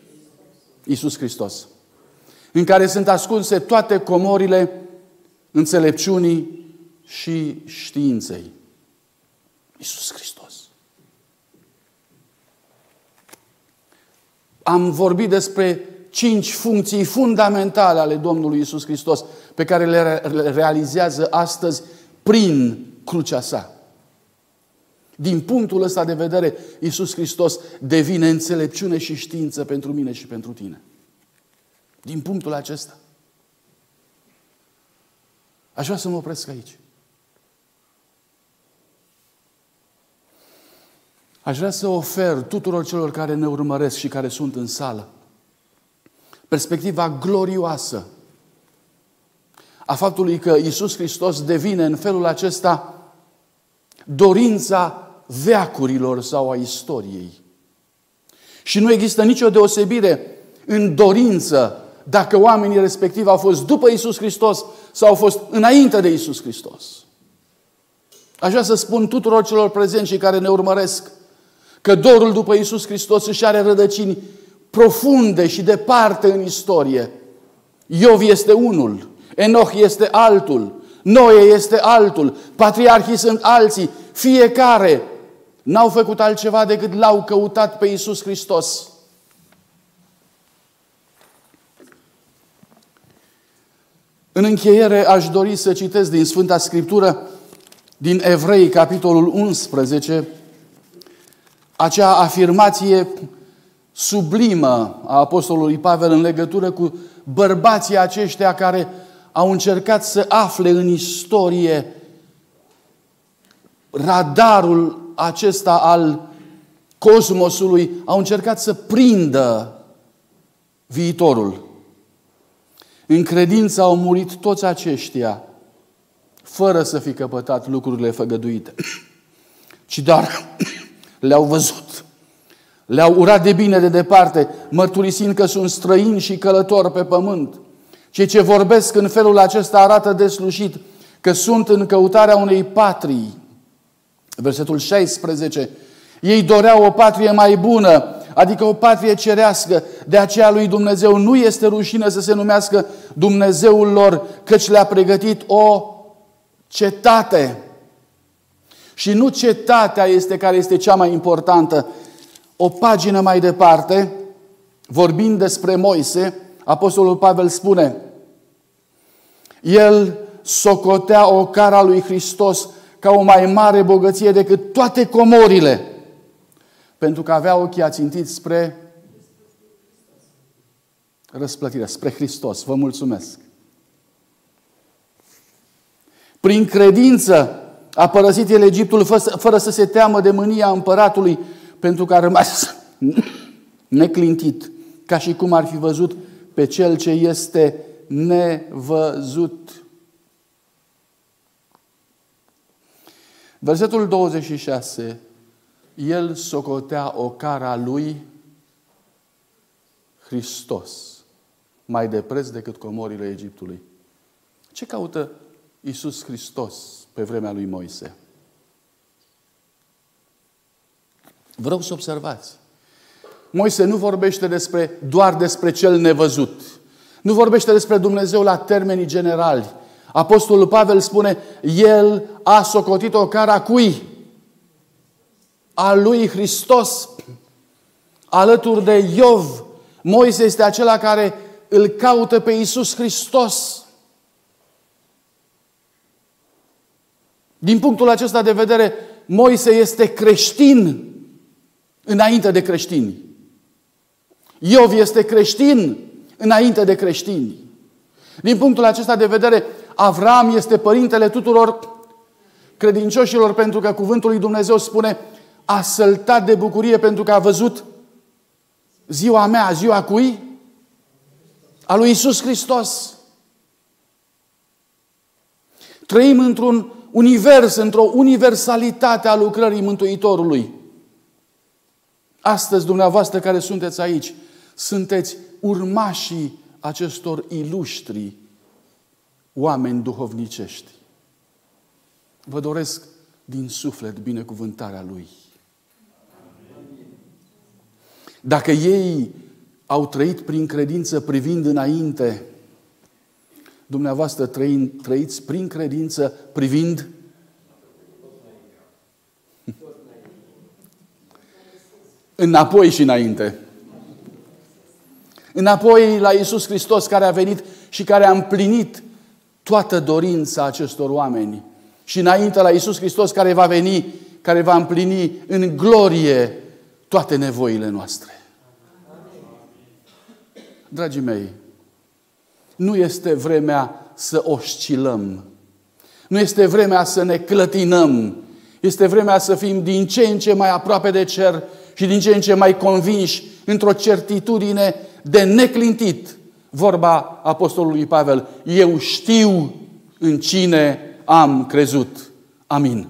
Isus Hristos, în care sunt ascunse toate comorile înțelepciunii și științei. Isus Hristos. Am vorbit despre cinci funcții fundamentale ale Domnului Isus Hristos, pe care le realizează astăzi prin crucea sa. Din punctul ăsta de vedere, Iisus Hristos devine înțelepciune și știință pentru mine și pentru tine. Din punctul acesta. Aș vrea să mă opresc aici. Aș vrea să ofer tuturor celor care ne urmăresc și care sunt în sală perspectiva glorioasă a faptului că Iisus Hristos devine în felul acesta dorința veacurilor sau a istoriei. Și nu există nicio deosebire în dorință dacă oamenii respectivi au fost după Isus Hristos sau au fost înainte de Isus Hristos. Aș vrea să spun tuturor celor prezenți și care ne urmăresc că dorul după Isus Hristos își are rădăcini profunde și departe în istorie. Iov este unul, Enoch este altul, Noe este altul, patriarhii sunt alții, fiecare N-au făcut altceva decât l-au căutat pe Iisus Hristos. În încheiere aș dori să citesc din Sfânta Scriptură, din Evrei, capitolul 11, acea afirmație sublimă a Apostolului Pavel în legătură cu bărbații aceștia care au încercat să afle în istorie radarul acesta al cosmosului au încercat să prindă viitorul. În credință au murit toți aceștia, fără să fi căpătat lucrurile făgăduite, ci doar le-au văzut. Le-au urat de bine de departe, mărturisind că sunt străini și călători pe pământ. Cei ce vorbesc în felul acesta arată deslușit că sunt în căutarea unei patrii Versetul 16. Ei doreau o patrie mai bună, adică o patrie cerească. De aceea lui Dumnezeu nu este rușine să se numească Dumnezeul lor, căci le-a pregătit o cetate. Și nu cetatea este care este cea mai importantă. O pagină mai departe, vorbind despre Moise, Apostolul Pavel spune, el socotea o cara lui Hristos ca o mai mare bogăție decât toate comorile, pentru că avea ochii ațintiți spre răsplătirea, spre Hristos. Vă mulțumesc! Prin credință a părăsit el Egiptul fără să se teamă de mânia împăratului, pentru că a rămas neclintit, ca și cum ar fi văzut pe cel ce este nevăzut. Versetul 26. El socotea o cara lui Hristos mai de preț decât comorile Egiptului. Ce caută Iisus Hristos pe vremea lui Moise? Vreau să observați. Moise nu vorbește despre, doar despre cel nevăzut. Nu vorbește despre Dumnezeu la termenii generali. Apostolul Pavel spune, el a socotit o cara cui? A lui Hristos. Alături de Iov, Moise este acela care îl caută pe Iisus Hristos. Din punctul acesta de vedere, Moise este creștin înainte de creștini. Iov este creștin înainte de creștini. Din punctul acesta de vedere, Avram este părintele tuturor credincioșilor pentru că cuvântul lui Dumnezeu spune a săltat de bucurie pentru că a văzut ziua mea, ziua cui? A lui Isus Hristos. Trăim într-un univers, într-o universalitate a lucrării Mântuitorului. Astăzi, dumneavoastră care sunteți aici, sunteți urmașii acestor iluștri oameni duhovnicești. Vă doresc din suflet binecuvântarea Lui. Dacă ei au trăit prin credință privind înainte, dumneavoastră trăind, trăiți prin credință privind înapoi și înainte. Înapoi la Iisus Hristos care a venit și care a împlinit toată dorința acestor oameni. Și înainte la Iisus Hristos care va veni, care va împlini în glorie toate nevoile noastre. Dragii mei, nu este vremea să oscilăm. Nu este vremea să ne clătinăm. Este vremea să fim din ce în ce mai aproape de cer și din ce în ce mai convinși într-o certitudine de neclintit. Vorba Apostolului Pavel, eu știu în cine am crezut. Amin. Amin.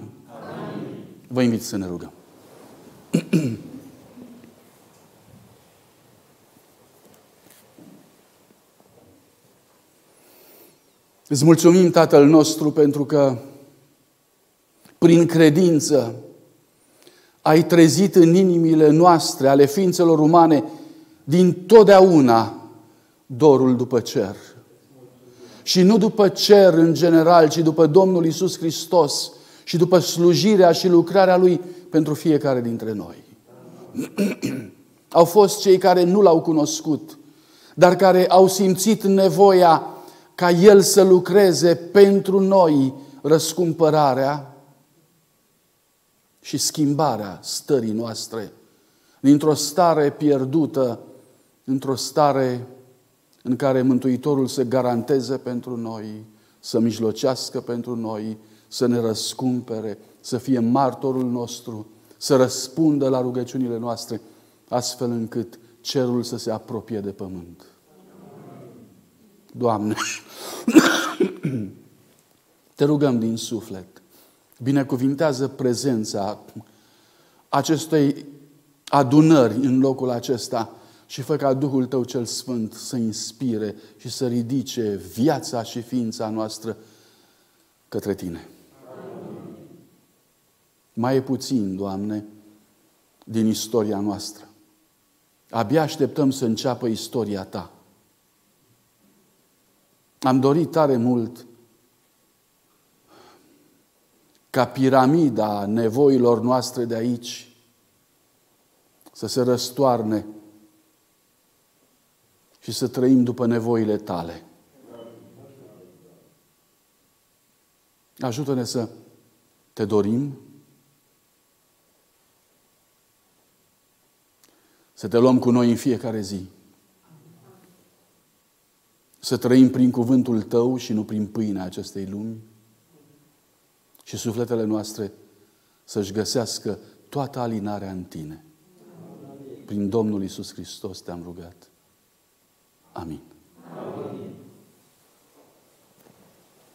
Vă invit să ne rugăm. Îți mulțumim, Tatăl nostru, pentru că prin credință ai trezit în inimile noastre, ale ființelor umane, din totdeauna dorul după cer. Și nu după cer în general, ci după Domnul Isus Hristos și după slujirea și lucrarea Lui pentru fiecare dintre noi. au fost cei care nu l-au cunoscut, dar care au simțit nevoia ca El să lucreze pentru noi răscumpărarea și schimbarea stării noastre dintr-o stare pierdută într-o stare în care Mântuitorul să garanteze pentru noi, să mijlocească pentru noi, să ne răscumpere, să fie martorul nostru, să răspundă la rugăciunile noastre, astfel încât cerul să se apropie de pământ. Doamne, te rugăm din suflet, binecuvintează prezența acestei adunări în locul acesta și fă ca Duhul Tău cel Sfânt să inspire și să ridice viața și ființa noastră către Tine. Amin. Mai e puțin, Doamne, din istoria noastră. Abia așteptăm să înceapă istoria Ta. Am dorit tare mult ca piramida nevoilor noastre de aici să se răstoarne și să trăim după nevoile tale. Ajută-ne să te dorim, să te luăm cu noi în fiecare zi, să trăim prin cuvântul Tău și nu prin pâinea acestei lumi. Și sufletele noastre să-și găsească toată alinarea în Tine. Prin Domnul Isus Hristos te-am rugat. Amin. Amin.